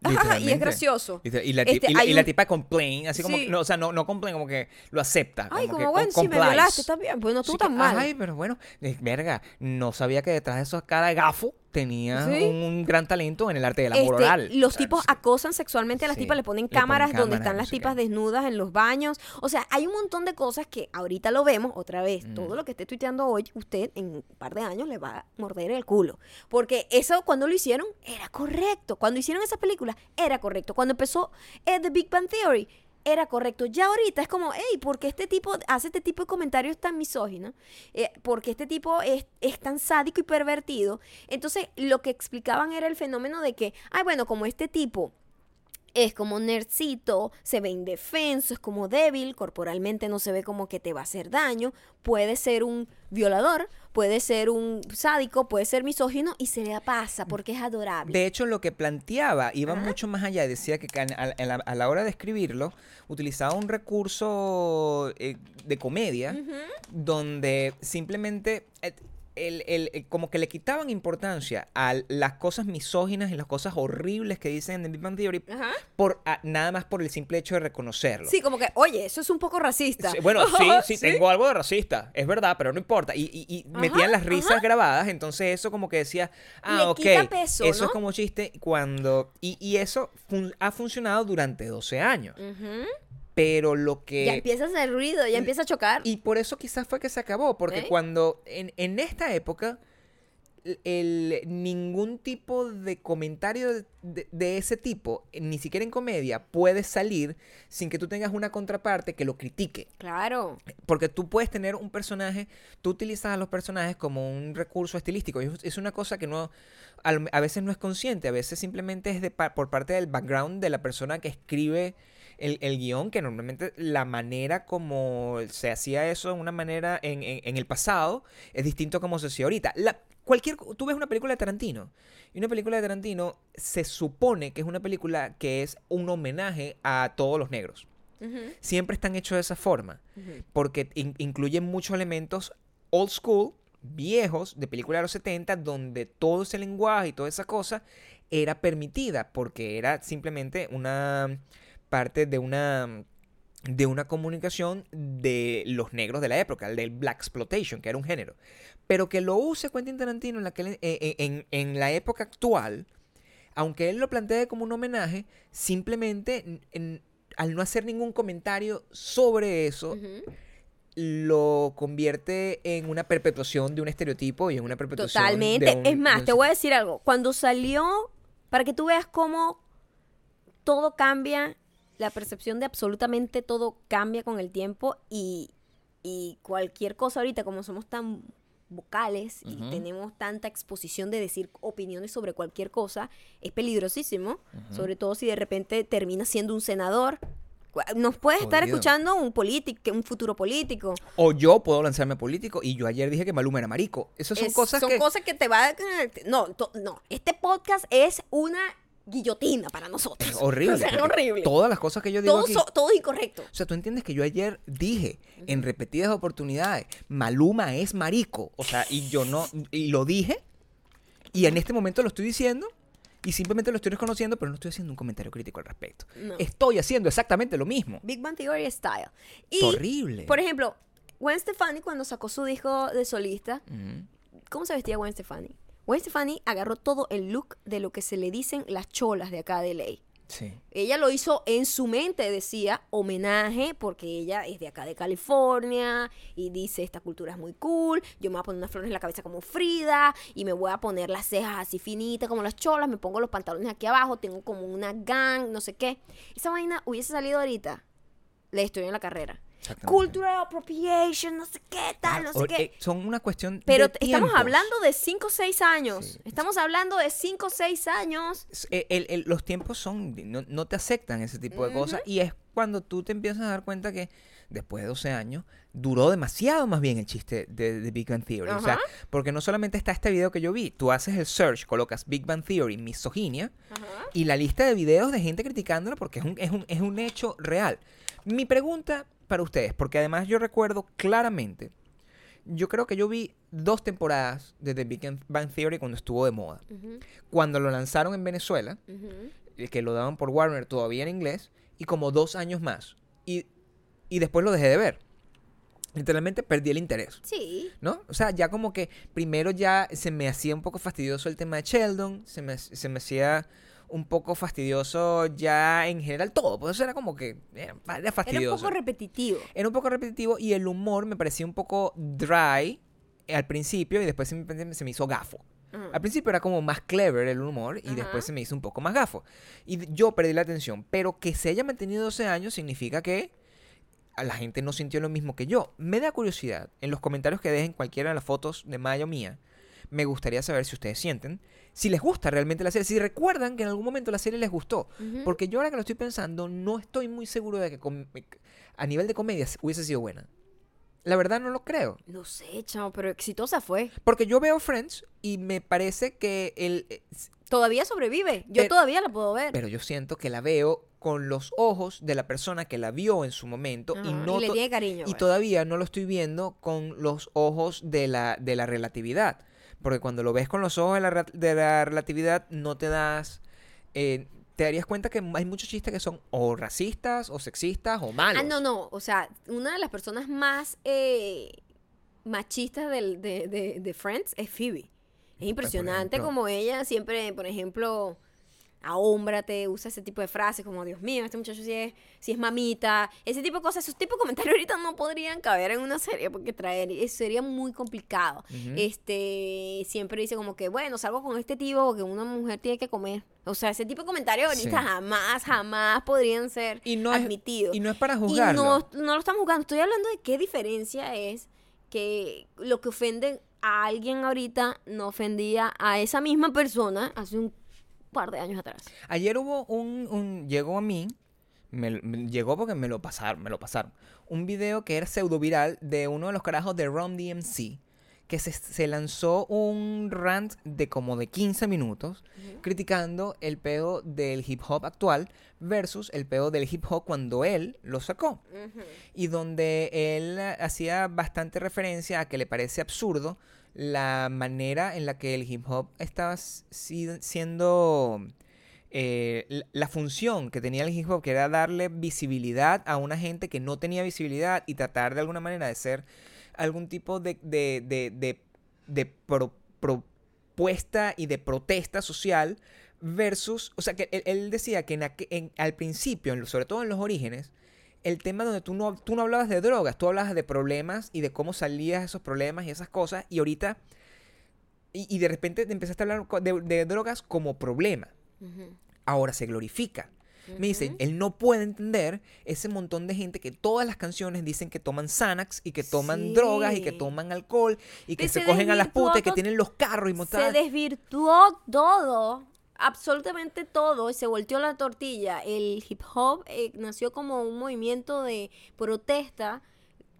Ajá, y es gracioso. Y la, Este, y la- y tipa complain, así como, Sí. no, o sea, no, no complain, como que lo acepta. Ay, como con- bueno, si me violaste, está bien. Bueno, tú Sí tan mal. Ay, pero bueno, verga, no sabía que detrás de esa cara de gafo tenía Sí. un, gran talento en el arte del amor Este, oral. los O sea, tipos no sé. acosan sexualmente a las Sí, tipas, le ponen le ponen cámaras donde están no las tipas qué. desnudas en los baños. O sea, hay un montón de cosas que ahorita lo vemos otra vez. Mm. Todo lo que esté tuiteando hoy, usted en un par de años le va a morder el culo. Porque eso cuando lo hicieron era correcto. Cuando hicieron esa película era correcto. Cuando empezó eh, The Big Bang Theory era correcto. Ya ahorita es como, hey, ¿por qué este tipo hace este tipo de comentarios tan misóginos? Eh, porque este tipo es, es tan sádico y pervertido. Entonces, lo que explicaban era el fenómeno de que, ay, bueno, como este tipo es como nerdcito, se ve indefenso, es como débil, corporalmente no se ve como que te va a hacer daño, puede ser un violador, puede ser un sádico, puede ser misógino y se le pasa porque es adorable. De hecho, lo que planteaba iba Ajá. mucho más allá. Decía que a, la, a la hora de escribirlo, utilizaba un recurso eh, de comedia donde simplemente eh, el- el- el- como que le quitaban importancia a las cosas misóginas y las cosas horribles que dicen en The Big Bang Theory Ajá. por, a- nada más por el simple hecho de reconocerlo. Sí, como que, oye, eso es un poco racista. Sí, Bueno, sí, <laughs> sí, tengo algo de racista, es verdad, pero no importa. Y, y- y Ajá, metían las risas ajá. grabadas, entonces eso como que decía, ah, Le ok, quita peso, eso ¿no? es como chiste cuando... Y, y eso fun- ha funcionado durante 12 años. Pero lo que... Ya empieza a hacer ruido, ya empieza a chocar. Y por eso quizás fue que se acabó, porque ¿Eh? cuando en, en esta época el, ningún tipo de comentario de, de- ese tipo, ni siquiera en comedia, puede salir sin que tú tengas una contraparte que lo critique. Claro. Porque tú puedes tener un personaje, tú utilizas a los personajes como un recurso estilístico. y Es, es una cosa que no, a, a veces no es consciente, a veces simplemente es de, por parte del background de la persona que escribe el, el guion, que normalmente la manera como se hacía eso de una manera en, en- en el pasado es distinto a como se hacía ahorita. La, cualquier, tú ves una película de Tarantino y una película de Tarantino se supone que es una película que es un homenaje a todos los negros. Siempre están hechos de esa forma porque in- incluyen muchos elementos old school, viejos, de películas de los 70, donde todo ese lenguaje y toda esa cosa era permitida, porque era simplemente una parte de una de una comunicación de los negros de la época, el del Black Exploitation, que era un género. Pero que lo use Quentin Tarantino en la, que- en- en- en la época actual, aunque él lo plantee como un homenaje, simplemente en- al no hacer ningún comentario sobre eso, lo convierte en una perpetuación de un estereotipo y en una perpetuación de Totalmente. un- es de más, un- te voy a decir algo. Cuando salió, para que tú veas cómo todo cambia, la percepción de absolutamente todo cambia con el tiempo y, y cualquier cosa ahorita, como somos tan vocales y tenemos tanta exposición de decir opiniones sobre cualquier cosa, es peligrosísimo, sobre todo si de repente termina siendo un senador. Nos puedes estar Jodido. escuchando un político, un futuro político. O yo puedo lanzarme político y yo ayer dije que Maluma era marico. Esas son Es- cosas son que... cosas que te va a... No, to- no. Este podcast es una guillotina para nosotros. Es horrible. <laughs> O sea, es horrible. Todas las cosas que yo digo todo, aquí... so- todo incorrecto. O sea, tú entiendes que yo ayer dije en repetidas oportunidades, Maluma es marico. O sea, y yo no, y lo dije, y en este momento lo estoy diciendo, y simplemente lo estoy reconociendo, pero no estoy haciendo un comentario crítico al respecto. No. Estoy haciendo exactamente lo mismo. Big Bang Theory Style. Y, horrible. por ejemplo, Gwen Stefani cuando sacó su disco de solista. ¿cómo se vestía Gwen Stefani? Gwen Stefani agarró todo el look de lo que se le dicen las cholas de acá de ley. Sí. Ella lo hizo en su mente, decía homenaje, porque ella es de acá de California y dice esta cultura es muy cool. Yo me voy a poner unas flores en la cabeza como Frida y me voy a poner las cejas así finitas como las cholas. Me pongo los pantalones aquí abajo, tengo como una gang, no sé qué. Esa vaina hubiese salido ahorita. Le estoy en la carrera. Cultural appropriation, no sé qué tal, no sé O- qué. eh, son una cuestión Pero de estamos hablando de 5 o 6 años. Sí. Estamos hablando de 5 o 6 años. Es- eh, el- el- los tiempos son no, no te aceptan ese tipo de cosas y es cuando tú te empiezas a dar cuenta que después de 12 años duró demasiado más bien el chiste de, de Big Bang Theory o sea porque no solamente está este video que yo vi tú haces el search colocas Big Bang Theory misoginia y la lista de videos de gente criticándola porque es un, es un, es un hecho real mi pregunta para ustedes porque además yo recuerdo claramente yo creo que yo vi dos temporadas de The Big Bang Theory cuando estuvo de moda cuando lo lanzaron en Venezuela eh, que lo daban por Warner todavía en inglés, y como dos años más. Y, y después lo dejé de ver. Literalmente perdí el interés, Sí. ¿no? O sea, ya como que primero ya se me hacía un poco fastidioso el tema de Sheldon, se me, se me hacía un poco fastidioso ya en general todo, pues eso era como que era, era Era un fastidioso. poco repetitivo. Era un poco repetitivo y el humor me parecía un poco dry al principio y después se me, hizo gafo. Al principio era como más clever el humor y después se me hizo un poco más gafo. Y yo perdí la atención. Pero que se haya mantenido 12 años significa que a la gente no sintió lo mismo que yo. Me da curiosidad en los comentarios que dejen cualquiera de las fotos de Maya o mía. Me gustaría saber si ustedes sienten, si les gusta realmente la serie, si recuerdan que en algún momento la serie les gustó. Porque yo ahora que lo estoy pensando, no estoy muy seguro de que a nivel de comedia hubiese sido buena. La verdad no lo creo. No sé, chao, pero exitosa fue. Porque yo veo Friends y me parece que el, eh, Todavía sobrevive. Yo Pero- todavía la puedo ver. pero yo siento que la veo con los ojos de la persona que la vio en su momento y no le to- tiene cariño. y pues. todavía no lo estoy viendo con los ojos de la, de la relatividad. Porque cuando lo ves con los ojos de la, de la relatividad, no te das. eh, te darías cuenta que hay muchos chistes que son o racistas, o sexistas, o malos. Ah, no, no. O sea, una de las personas más eh, machistas del- de, de- de Friends es Phoebe. Es impresionante ejemplo. como ella siempre, por ejemplo, ahómbrate, usa ese tipo de frases como, Dios mío, este muchacho sí es, sí es mamita. Ese tipo de cosas, esos tipos de comentarios <laughs> ahorita no podrían caber en una serie porque traer, eso sería muy complicado. Este, siempre dice como que, bueno, salgo con este tipo porque una mujer tiene que comer. O sea, ese tipo de comentarios ahorita Sí. jamás, jamás podrían ser Y no es- admitidos. Y no es para Y juzgarlo. no, no lo estamos jugando. Estoy hablando de qué diferencia es que lo que ofende a alguien ahorita no ofendía a esa misma persona hace un par de años atrás. Ayer hubo un, un- llegó a mí, me, me- llegó porque me lo pasaron, me lo pasaron. Un video que era pseudo viral de uno de los carajos de Ron DMC, que se, se lanzó un rant de como de 15 minutos criticando el pedo del hip hop actual versus el pedo del hip hop cuando él lo sacó. Y donde él hacía bastante referencia a que le parece absurdo la manera en la que el hip hop estaba siendo eh, la- función que tenía el hip hop, que era darle visibilidad a una gente que no tenía visibilidad y tratar de alguna manera de ser algún tipo de, de, de, de- de pro- propuesta y de protesta social versus, o sea, que él, él decía que en en- al principio, sobre todo en los orígenes, el tema donde tú no, tú no hablabas de drogas, tú hablabas de problemas y de cómo salías de esos problemas y esas cosas, y ahorita, y, y de repente te empezaste a hablar de, de drogas como problema. Ahora se glorifica. Me dice, él no puede entender ese montón de gente que todas las canciones dicen que toman Xanax y que toman Sí. drogas y que toman alcohol y que se, se cogen a las putas y que tienen los carros y Se montadas. desvirtuó todo, absolutamente todo, y se volteó la tortilla. El hip hop eh, nació como un movimiento de protesta,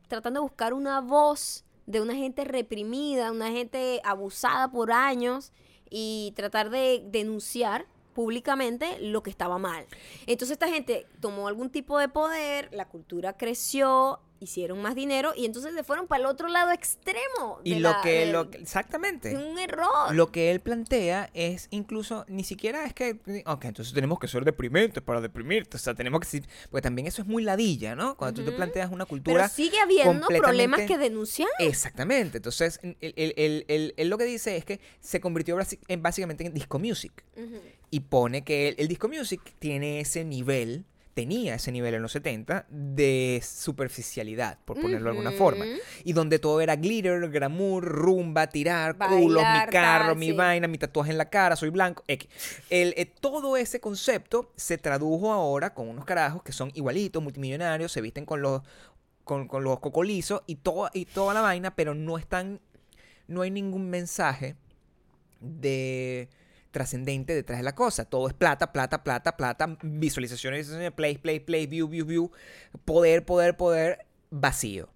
tratando de buscar una voz de una gente reprimida, una gente abusada por años, y tratar de denunciar públicamente lo que estaba mal. Entonces esta gente tomó algún tipo de poder, la cultura creció, hicieron más dinero y entonces se fueron para el otro lado extremo. Y lo la- que, del- lo que- exactamente. un error. Lo que él plantea es incluso, ni siquiera es que, ok, entonces tenemos que ser deprimentes para deprimirte, o sea, tenemos que decir, porque también eso es muy ladilla, ¿no? Cuando tú te planteas una Pero cultura... sigue habiendo problemas que denunciar. Exactamente, entonces él, él- él- él- lo que dice es que se convirtió en, básicamente en disco music y pone que el disco music tiene ese nivel, tenía ese nivel en los 70 de superficialidad, por ponerlo de alguna forma. Y donde todo era glitter, glamour, rumba, tirar, culos, Bailar, mi carro, tal, mi sí. vaina, mi tatuaje en la cara, soy blanco. El, eh, todo ese concepto se tradujo ahora con unos carajos que son igualitos, multimillonarios, se visten con los, con, con los cocolizos y, todo, y toda la vaina, pero no están, no hay ningún mensaje de trascendente detrás de la cosa. Todo es plata, plata, plata, plata, visualizaciones, visualizaciones, play, play, play, view, view, view, poder, poder, poder, vacío.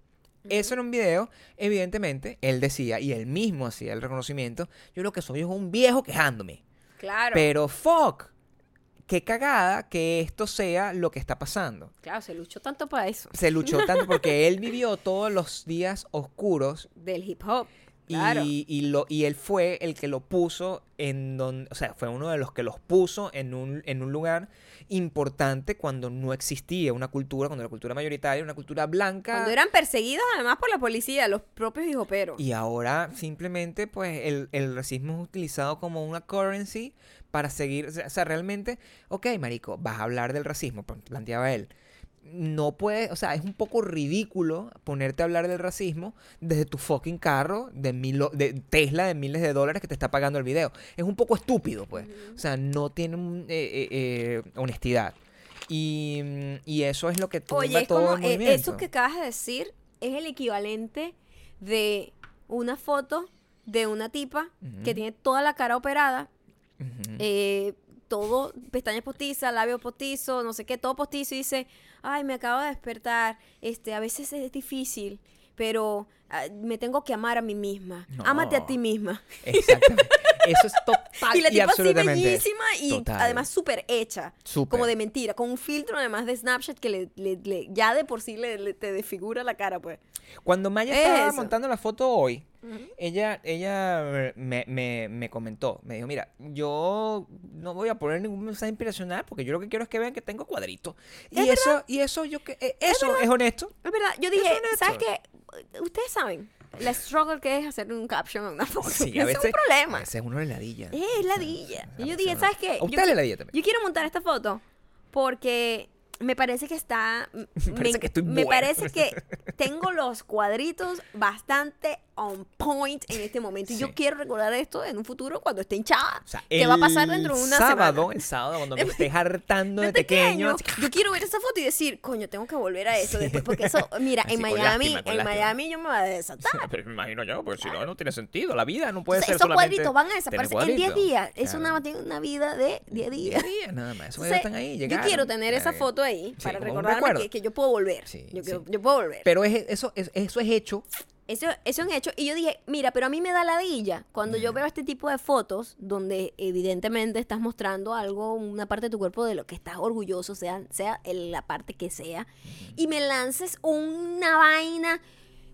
Eso era un video, evidentemente, él decía, y él mismo hacía el reconocimiento, yo lo que soy es un viejo quejándome. Claro. Pero fuck, qué cagada que esto sea lo que está pasando. claro, se luchó tanto para eso. Se luchó tanto porque <laughs> él vivió todos los días oscuros Del hip hop. Y, Claro. y lo, y él fue el que lo puso en donde, o sea, fue uno de los que los puso en un, en un lugar importante cuando no existía una cultura, cuando la cultura mayoritaria, una cultura blanca. Cuando eran perseguidos además por la policía, los propios hijoperos. Y ahora simplemente, pues, el, el racismo es utilizado como una currency para seguir. O sea, realmente, ok, marico, vas a hablar del racismo, pl- planteaba él. No puedes, o sea, es un poco ridículo ponerte a hablar del racismo desde tu fucking carro de, mil, de Tesla de miles de dólares que te está pagando el video. Es un poco estúpido, pues. O sea, no tiene un, eh, eh, eh, honestidad. Y, y eso es lo que tumba Oye, es todo como el eh, movimiento. eso que acabas de decir es el equivalente de una foto de una tipa que tiene toda la cara operada, eh, todo, pestañas postizas, labios postizos, no sé qué, todo postizo y dice, ay, me acabo de despertar, este, a veces es difícil, pero ah, me tengo que amar a mí misma. No. Ámate a ti misma. Exactamente. Eso es total <laughs> y la y tipa así bellísima y Total. además súper hecha. Súper. Como de mentira, con un filtro además de Snapchat que le, le- le- ya de por sí le, te desfigura la cara, pues. Cuando Maya Es estaba eso. montando la foto hoy, ella, ella me, me- me comentó, me dijo, mira, yo no voy a poner ningún mensaje inspiracional porque yo lo que quiero es que vean que tengo cuadritos. Y Es eso, y eso yo que eh, eso es, honesto. Es verdad, yo dije, es. ¿sabes qué? Ustedes saben la struggle que es hacer un caption en una foto. Sí, a es veces, un problema. A veces uno ladilla. Es ladilla. A Y yo dije, ¿sabes qué? A Yo usted le ladilla también. Yo quiero montar esta foto porque me parece que está. <laughs> Me, parece que estoy me parece que tengo los cuadritos bastante on point en este momento. Y yo Sí. quiero recordar esto en un futuro cuando esté hinchada. O sea, que va a pasar dentro de una sábado, semana. el sábado, cuando me estés <laughs> hartando de, pequeño. pequeño, yo quiero ver esa foto y decir, coño, tengo que volver a eso después, porque eso, <laughs> mira, Así, en Miami, lástima, en lástima. Miami yo me voy a desatar. Pero me imagino yo, porque si no, no tiene sentido. La vida no puede O sea, ser esos solamente cuadritos van a desaparecer en 10 cuadritos. días. Eso Claro. nada más tiene una vida de 10 días. 10 días nada más. Esos Entonces, cuadritos están ahí, yo llegaron. quiero tener esa foto ahí sí, para recordarme que, que yo puedo volver. Sí, yo, puedo volver. Pero es, eso, es, eso es hecho. Eso, eso es hecho. Y yo dije, mira, pero a mí me da ladilla cuando yo veo este tipo de fotos donde evidentemente estás mostrando algo, una parte de tu cuerpo de lo que estás orgulloso, sea, sea el- la parte que sea, y me lances una vaina.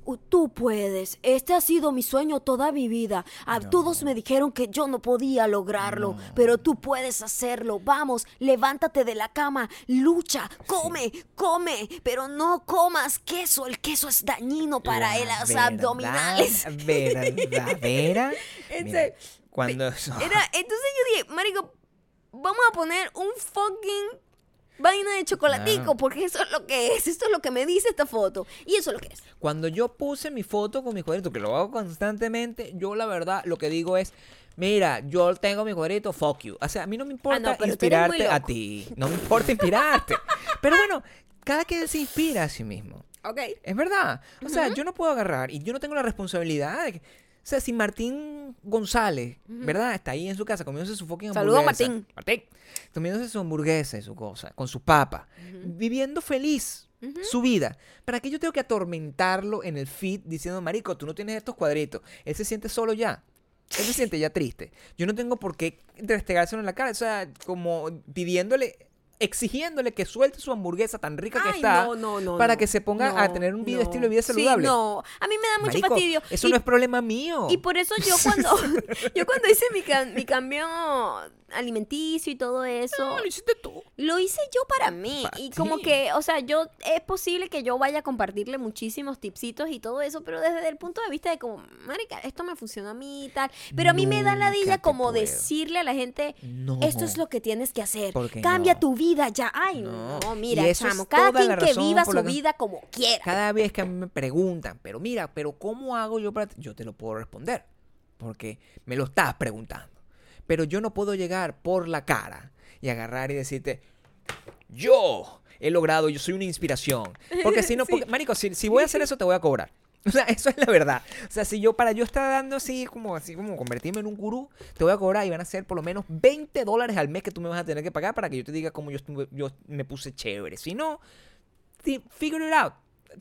"Uh, Tú puedes. Este ha sido mi sueño toda mi vida. A todos me dijeron que yo no podía lograrlo, pero tú puedes hacerlo. Vamos, levántate de la cama, lucha, come, come, pero no comas queso. El queso es dañino para La los verdad abdominales. Verdadera. <laughs> Mira, cuando. Era, entonces yo dije, marico, vamos a poner un fucking vaina de chocolatico, Claro. porque eso es lo que es, esto es lo que me dice esta foto, y eso es lo que es. Cuando yo puse mi foto con mis cuadritos, que lo hago constantemente, yo la verdad lo que digo es. Mira, yo tengo mi cuadrito, fuck you. O sea, a mí no me importa Ah, no, muy inspirarte a ti. No me importa inspirarte. <laughs> Pero bueno, cada quien se inspira a sí mismo. Ok. Es verdad. O sea, yo no puedo agarrar y yo no tengo la responsabilidad de que. O sea, si Martín González, ¿verdad? Está ahí en su casa comiéndose su fucking Saludos, hamburguesa. Martín. Martín. Comiéndose su hamburguesa y su cosa, con su papa. Viviendo feliz su vida. ¿Para qué yo tengo que atormentarlo en el feed diciendo, marico, tú no tienes estos cuadritos? Él se siente solo ya. Él se siente ya triste. Yo no tengo por qué restregárselo en la cara. O sea, como pidiéndole, exigiéndole que suelte su hamburguesa tan rica que está no, no, no, para que se ponga a tener un vida- estilo de vida Sí, saludable. no, a mí me da mucho Marico, fastidio. Eso y, no es problema mío. y por eso yo <laughs> cuando <laughs> yo cuando hice mi, mi cambio alimenticio y todo eso, No, lo hiciste tú. lo hice yo para mí. Para y como que, o sea, yo es posible que yo vaya a compartirle muchísimos tipsitos y todo eso, pero desde el punto de vista de como, marica, esto me funcionó a mí y tal. Pero a mí me da Nunca ladilla te como puedo. decirle a la gente, No. esto es lo que tienes que hacer. ¿Por qué Cambia no? tu vida ya. Ay, No. mira, chamo, cada quien la que viva su la que- vida como quiera. Cada vez que a mí me preguntan, pero mira, pero ¿cómo hago yo para...? Yo te lo puedo responder, porque me lo estás preguntando. Pero yo no puedo llegar por la cara y agarrar y decirte, yo he logrado, yo soy una inspiración. Porque si no, <laughs> porque, marico, si, si voy a hacer eso te voy a cobrar. <laughs> O sea, eso es la verdad. O sea, si yo, para yo estar dando así, como así, como convertirme en un gurú, te voy a cobrar y van a ser por lo menos 20 dólares al mes que tú me vas a tener que pagar para que yo te diga cómo yo, estuve- yo me puse chévere. Si no, figure it out.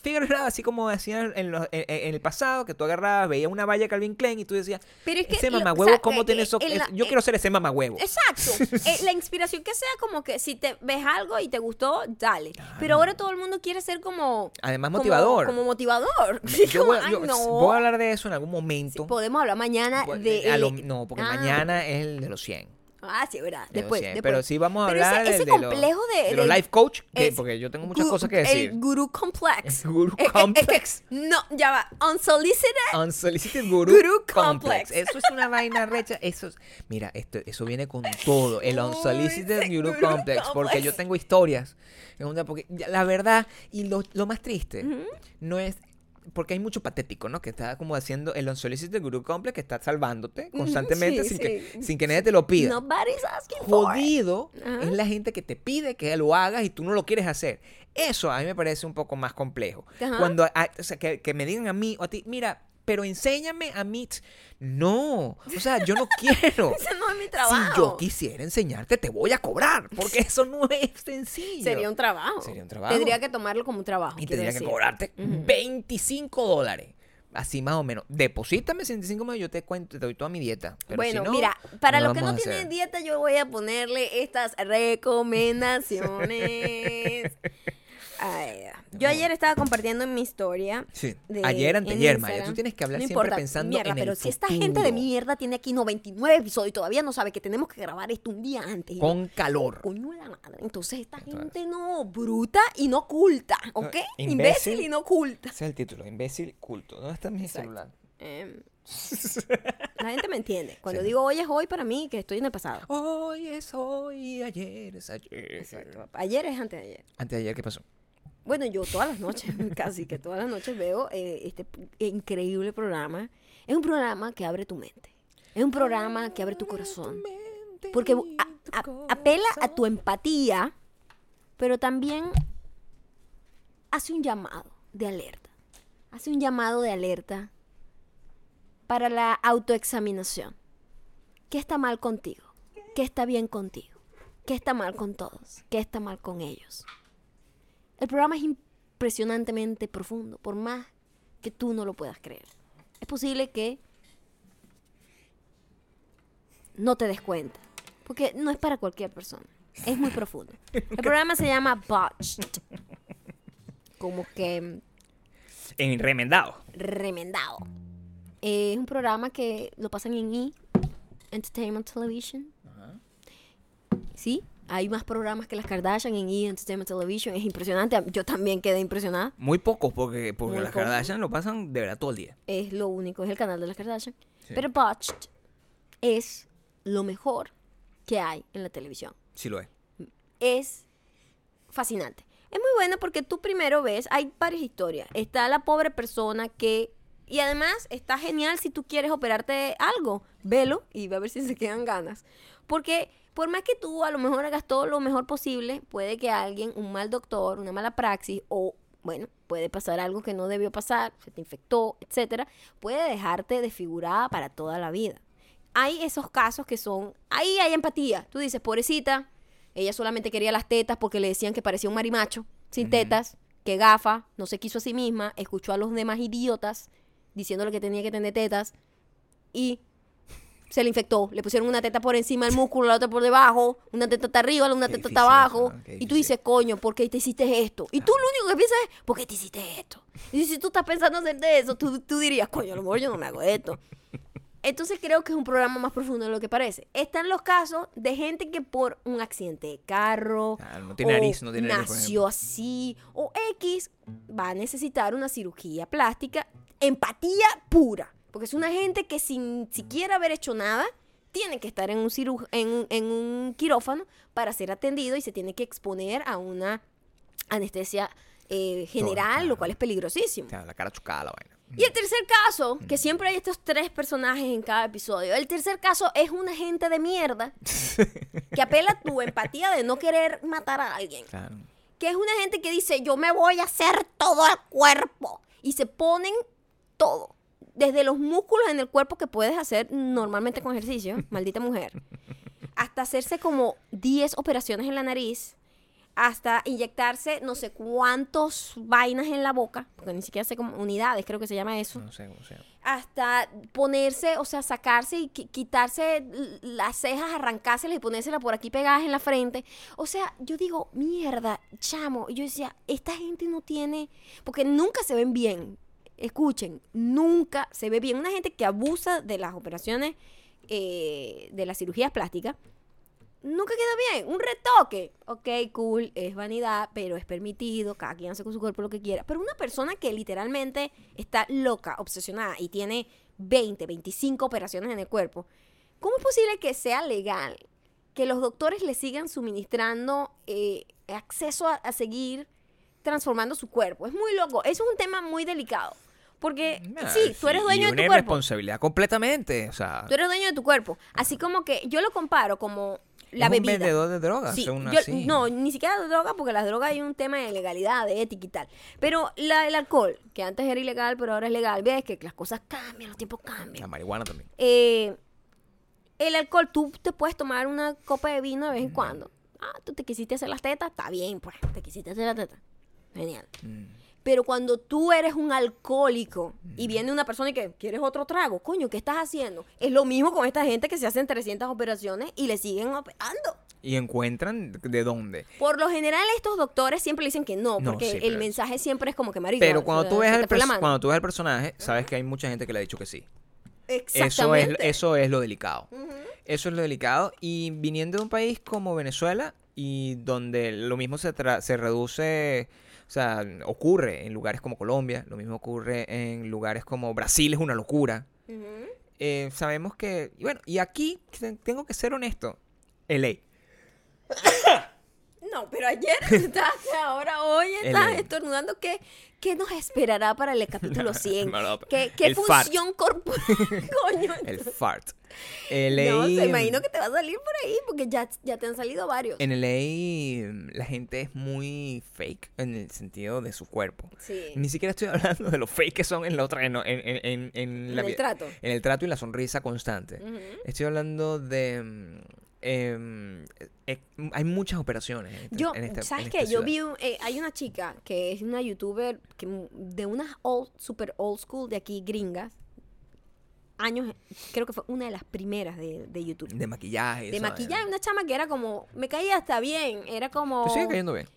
Out, así como decían en, los- en- en el pasado, que tú agarrabas, veías una valla Calvin Klein y tú decías, Pero es que ese mamagüevo, o sea, ¿cómo eh, tiene eh, eso? Es- yo eh, quiero ser ese mamagüevo. Exacto. <laughs> Eh, la inspiración que sea como que si te ves algo y te gustó, dale. Pero ahora todo el mundo quiere ser como... Además, como- motivador. Como, motivador. Yo voy, Ay, no. voy a hablar de eso en algún Sí, momento. podemos hablar mañana de... lo- no, porque Ah. mañana es el de los 100. Ah, sí, verdad. Después, 100. después. Pero sí vamos a Pero ese- hablar ese de, los- complejo de- de los de- life coach, que- porque yo tengo muchas cosas que decir. El guru complex. El guru Eh, eh, eh, complex. no, ya va. Unsolicited. Unsolicited Guru, Guru complex. complex. Eso es una vaina recha. Eso es- mira, esto, eso viene con todo. El Unsolicited Guru Guru complex. Porque complex. yo tengo historias. porque la verdad, y lo, lo más triste, no es. Porque hay mucho patético, ¿no? Que está como haciendo el Unsolicited Guru Complex que está salvándote constantemente sí, sin, Que, sin que nadie te lo pida. Nobody's asking for it. Jodido es la gente que te pide que lo hagas y tú no lo quieres hacer. Eso a mí me parece un poco más complejo. Cuando o sea, que, que me digan a mí o a ti, mira, pero enséñame a mí. No, o sea, yo no <laughs> quiero. Ese no es mi trabajo. Si yo quisiera enseñarte, te voy a cobrar, porque eso no es sencillo. Sería un trabajo. Sería un trabajo. Tendría que tomarlo como un trabajo. Y tendría que cobrarte Ujú. 25 dólares. Así más o menos. Deposítame 65 dólares, yo te cuento, te doy toda mi dieta. Pero bueno, si no, mira, para lo los que no tienen dieta, yo voy a ponerle estas recomendaciones. <laughs> Ay, yo ayer estaba compartiendo en mi historia. Sí. de- Ayer, anteayer, Maya. Tú tienes que hablar No siempre importa, pensando mierda, en pero el si esta gente de mierda tiene aquí 99 episodios y todavía no sabe que tenemos que grabar esto un día antes. y Con calor. Coño la madre. Entonces esta Entonces. gente no, bruta y no culta, ¿ok? imbécil. Imbécil y no culta. Ese es el título, imbécil culto. ¿Dónde está mi Exacto. celular? Em, <laughs> la gente me entiende. Cuando Sí. digo hoy es hoy para mí, que estoy en el pasado. Hoy es hoy, ayer es ayer. Exacto. Ayer es antes de ayer. Antes de ayer, ¿qué pasó? Bueno, yo todas las noches, <laughs> casi que todas las noches veo eh, este increíble programa. Es un programa que abre tu mente. Es un programa que abre tu corazón. Porque bu- a- a- apela a tu empatía, pero también hace un llamado de alerta. Hace un llamado de alerta para la autoexaminación. ¿Qué está mal contigo? ¿Qué está bien contigo? ¿Qué está mal con todos? ¿Qué está mal con ellos? El programa es impresionantemente profundo, por más que tú no lo puedas creer. Es posible que no te des cuenta, porque no es para cualquier persona. Es muy profundo. <laughs> El programa se llama Botched. Como que En remendado. remendado. Eh, es un programa que lo pasan en E! Entertainment Television. Sí, hay más programas que las Kardashian en E! Entertainment Television. Es impresionante. Yo también quedé impresionada. Muy pocos, porque, porque Muy las pocos. Kardashian lo pasan de verdad todo el día. Es lo único, es el canal de las Kardashian. Sí. Pero Botched es lo mejor que hay en la televisión. Sí lo es. es fascinante. Es muy buena porque tú primero ves, hay varias historias. Está la pobre persona que... Y además está genial si tú quieres operarte algo. Velo y ve a ver si se quedan ganas. Porque por más que tú a lo mejor hagas todo lo mejor posible, puede que alguien, un mal doctor, una mala praxis o, bueno, puede pasar algo que no debió pasar, se te infectó, etcétera, puede dejarte desfigurada para toda la vida. Hay esos casos que son, ahí hay empatía. Tú dices, pobrecita, ella solamente quería las tetas porque le decían que parecía un marimacho, sin tetas, que gafa, no se quiso a sí misma, escuchó a los demás idiotas diciéndole que tenía que tener tetas y se le infectó. Le pusieron una teta por encima del músculo, la otra por debajo, una teta está arriba, una teta está abajo. Y tú dices, coño, ¿por qué te hiciste esto? Y tú lo único que piensas es, ¿por qué te hiciste esto? Y si tú estás pensando hacerte eso, tú, tú dirías, coño, a lo mejor yo no me hago esto. Entonces creo que es un programa más profundo de lo que parece. Están los casos de gente que por un accidente de carro, Ah, no tiene o nariz, no tiene nariz, nació así, o X, va a necesitar una cirugía plástica, empatía pura. Porque es una gente que sin siquiera haber hecho nada, tiene que estar en un, ciru- en, un- en un quirófano para ser atendido y se tiene que exponer a una anestesia eh, general, lo cual es peligrosísimo. O sea, la cara chocada la vaina. Y el tercer caso, que siempre hay estos tres personajes en cada episodio, el tercer caso es una gente de mierda <laughs> que apela a tu empatía de no querer matar a alguien. Claro. Que es una gente que dice, yo me voy a hacer todo el cuerpo. Y se ponen todo. Desde los músculos en el cuerpo que puedes hacer normalmente con ejercicio, <laughs> maldita mujer, hasta hacerse como 10 operaciones en la nariz, hasta inyectarse no sé cuántos vainas en la boca, porque ni siquiera sé como unidades, creo que se llama eso No sé cómo se llama. hasta ponerse, o sea, sacarse y qui- quitarse las cejas, arrancárselas y ponérselas por aquí pegadas en la frente. O sea, yo digo, mierda, chamo. Y yo decía, esta gente no tiene, porque nunca se ven bien. Escuchen, nunca se ve bien. Una gente que abusa de las operaciones, eh, de las cirugías plásticas, nunca queda bien. Un retoque, ok, cool, es vanidad, pero es permitido, cada quien hace con su cuerpo lo que quiera. Pero una persona que literalmente está loca, obsesionada y tiene 20, 25 operaciones en el cuerpo, ¿cómo es posible que sea legal que los doctores le sigan suministrando eh, acceso a, a seguir transformando su cuerpo? Es muy loco, eso es un tema muy delicado. Porque sí, tú eres y dueño de tu cuerpo. responsabilidad completamente. O sea, Tú eres dueño de tu cuerpo. Así como que yo lo comparo como la es bebida. un vendedor de drogas. Sí, según yo- así. no, ni siquiera de droga, porque las drogas hay un tema de legalidad, de ética y tal. Pero la- el alcohol, que antes era ilegal, pero ahora es legal, ves que las cosas cambian, los tiempos La cambian. marihuana también. Eh, el alcohol, tú te puedes tomar una copa de vino de vez en cuando. Ah, tú te quisiste hacer las tetas, está bien, pues, te quisiste hacer las tetas. Genial. Mm. Pero cuando tú eres un alcohólico y viene una persona y que quieres otro trago, coño, ¿qué estás haciendo? Es lo mismo con esta gente que se hacen 300 operaciones y le siguen operando. Y encuentran de dónde. Por lo general, estos doctores siempre le dicen que no, No, porque sí, el mensaje siempre es como que marido. Pero cuando tú, ves mano. cuando tú ves al personaje, sabes que hay mucha gente que le ha dicho que sí. Eso es, Exactamente. eso es lo delicado. Eso es lo delicado. Y viniendo de un país como Venezuela, y donde lo mismo se, tra- se reduce, o sea, ocurre en lugares como Colombia, lo mismo ocurre en lugares como Brasil, es una locura. Eh, sabemos que, y bueno, y aquí te- tengo que ser honesto, LA. No, pero ayer <laughs> estás, ahora hoy estás El- estornudando. ¿Qué, ¿Qué nos esperará para el capítulo <laughs> 100? No, no, ¿Qué, qué el función corporal? <laughs> Coño. El fart. LA, No, se imagino que te va a salir por ahí porque ya, ya te han salido varios. En LA la gente es muy fake en el sentido de su cuerpo. Sí. Ni siquiera estoy hablando de lo fake que son en, la otra, en, en, en- en- la el trato. En el trato y la sonrisa constante. Estoy hablando de... em, eh, hay muchas operaciones. en esta- Yo, en esta- ¿sabes qué? Yo vi, un- eh, hay una chica que es una youtuber que, de unas old, super old school de aquí, gringas. Años, creo que fue una de las primeras de, de YouTube. De maquillaje. De maquillaje, vaina. una chama que era como, me caía hasta bien, era como... ¿Te sigue cayendo bien?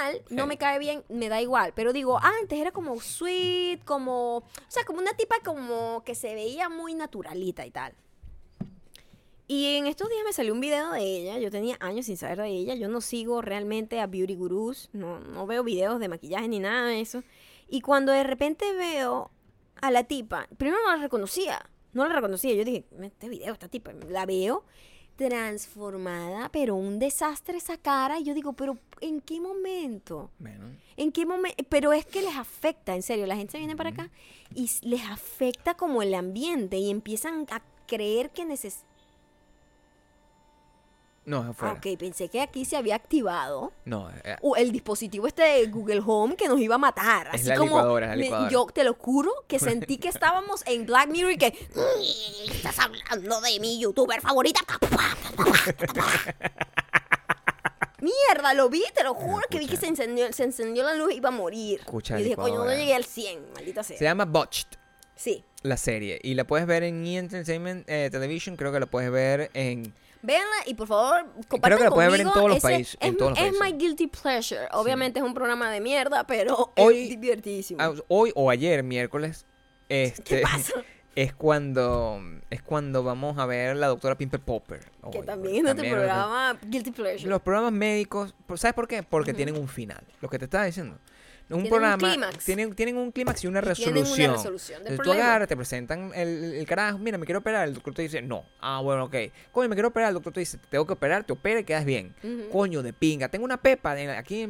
mal, no me cae bien, me da igual. Pero digo, antes era como sweet, como. O sea, como una tipa como que se veía muy naturalita y tal. Y en estos días me salió un video de ella. Yo tenía años sin saber de ella. Yo no sigo realmente a beauty gurus. No, no veo videos de maquillaje ni nada de eso. Y cuando de repente veo a la tipa, primero no la reconocía. No la reconocía. Yo dije, este video, esta tipa. La veo transformada, pero un desastre esa cara. Y yo digo, pero ¿en qué momento? Bueno. ¿En qué momento? Pero es que les afecta, en serio. La gente viene para acá y les afecta como el ambiente y empiezan a creer que necesitan. No, es afuera. ok, pensé que aquí se había activado No, eh, uh, el dispositivo este de Google Home que nos iba a matar. Es Así la como licuadora, es la me- licuadora. yo te lo juro que <laughs> sentí que estábamos en Black Mirror y que "Mm, estás hablando de mi youtuber favorita. Mierda, lo vi, te lo juro que vi que se encendió, se encendió la luz y iba a morir. Escucha y dije, coño, no llegué al 100, maldita sea. se llama Botched. Sí. la serie. Y la puedes ver en E! Entertainment eh, Television, creo que la puedes ver en... Véanla y por favor compartan que la puedes ver en todos los ese- países, en Es, todos los es países. my guilty pleasure. Obviamente es un programa de mierda, pero Hoy- es divertidísimo. ah, Hoy o ayer, miércoles, este, ¿Qué pasa? es cuando es cuando vamos a ver la doctora Pimple Popper. que hoy, también es también programa guilty pleasure. Los programas médicos, ¿por- ¿sabes por qué? Porque tienen un final. Lo que te estaba diciendo. Un programa clímax. tienen, tienen un clímax y una Y tienen resolución. una resolución del Entonces, tú agarras, te presentan el, el carajo, mira, me quiero operar, el doctor te dice, no. Ah, bueno, ok. Coño, me quiero operar, el doctor te dice, te tengo que operar, te opera y quedas bien. Coño, de pinga, tengo una pepa aquí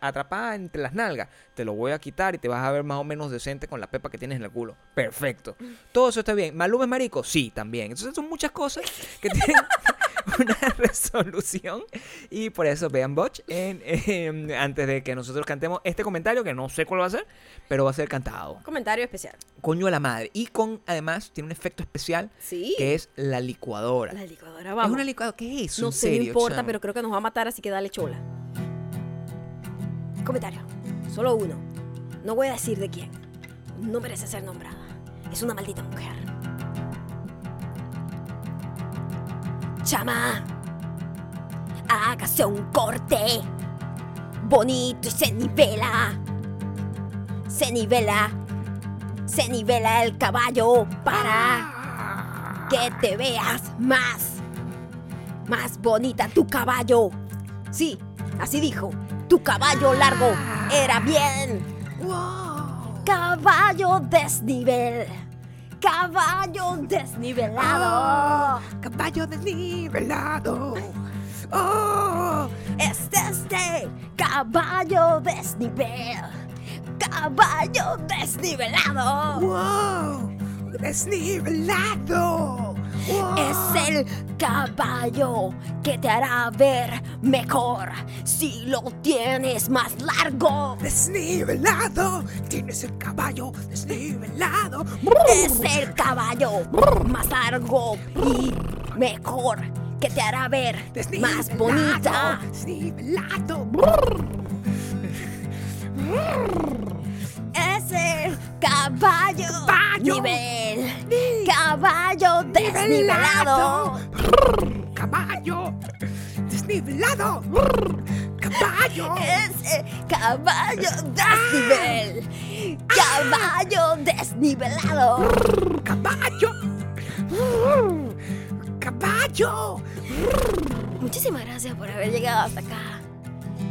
atrapada entre las nalgas, te lo voy a quitar y te vas a ver más o menos decente con la pepa que tienes en el culo. Perfecto. Todo eso está bien. ¿Maluma es marico? Sí, también. Entonces son muchas cosas que <laughs> tienen una <laughs> resolución y por eso vean Botch en, en- antes de que nosotros cantemos este comentario que no sé cuál va a ser, pero va a ser cantado. Comentario especial. Coño a la madre. Y con, además, tiene un efecto especial Sí. que es la licuadora. La licuadora, Es vamos. una licuadora. ¿Qué es? no ¿En sé, no serio, importa, chamo? pero creo que nos va a matar, así que dale chola. Comentario. Solo uno. No voy a decir de quién. No merece ser nombrada. Es una maldita mujer. Chama. Hágase un corte. Bonito y se nivela. Se nivela. Se nivela el caballo para que te veas más. Más bonita tu caballo. Sí, así dijo. Tu caballo largo era bien. Caballo desnivel. Caballo desnivelado. Caballo desnivelado. Oh, Es este caballo desnivel. Caballo desnivelado. wow, desnivelado. Wow. Es el caballo que te hará ver mejor si lo tienes más largo. desnivelado. Tienes el caballo desnivelado. Es el caballo más largo y mejor que te hará ver más bonita. Desnivelado. Es el caballo, Caballo. nivel. Caballo desnivelado. Caballo desnivelado. Caballo. Es el caballo desnivel. Caballo desnivelado. Caballo. Caballo. Muchísimas gracias por haber llegado hasta acá.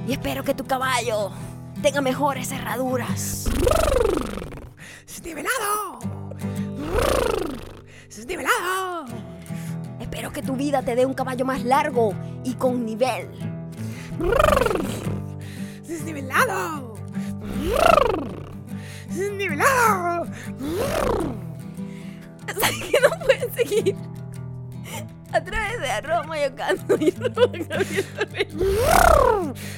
Y espero que tu caballo tenga mejores cerraduras. Desnivelado. Desnivelado. Espero que tu vida te dé un caballo más largo y con nivel. Desnivelado. Desnivelado. <laughs> Que no pueden seguir a través de arroba mayocando <laughs> y arroba.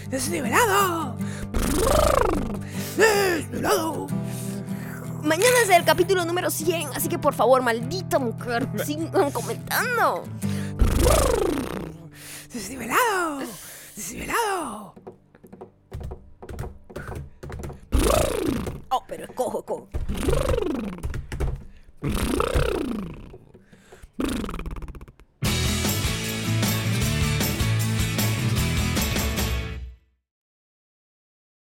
Desnivelado. Desnivelado. Mañana es el capítulo número 100, así que por favor, maldita mujer, sigan comentando. Desnivelado. Desnivelado. Oh, pero cojo, cojo.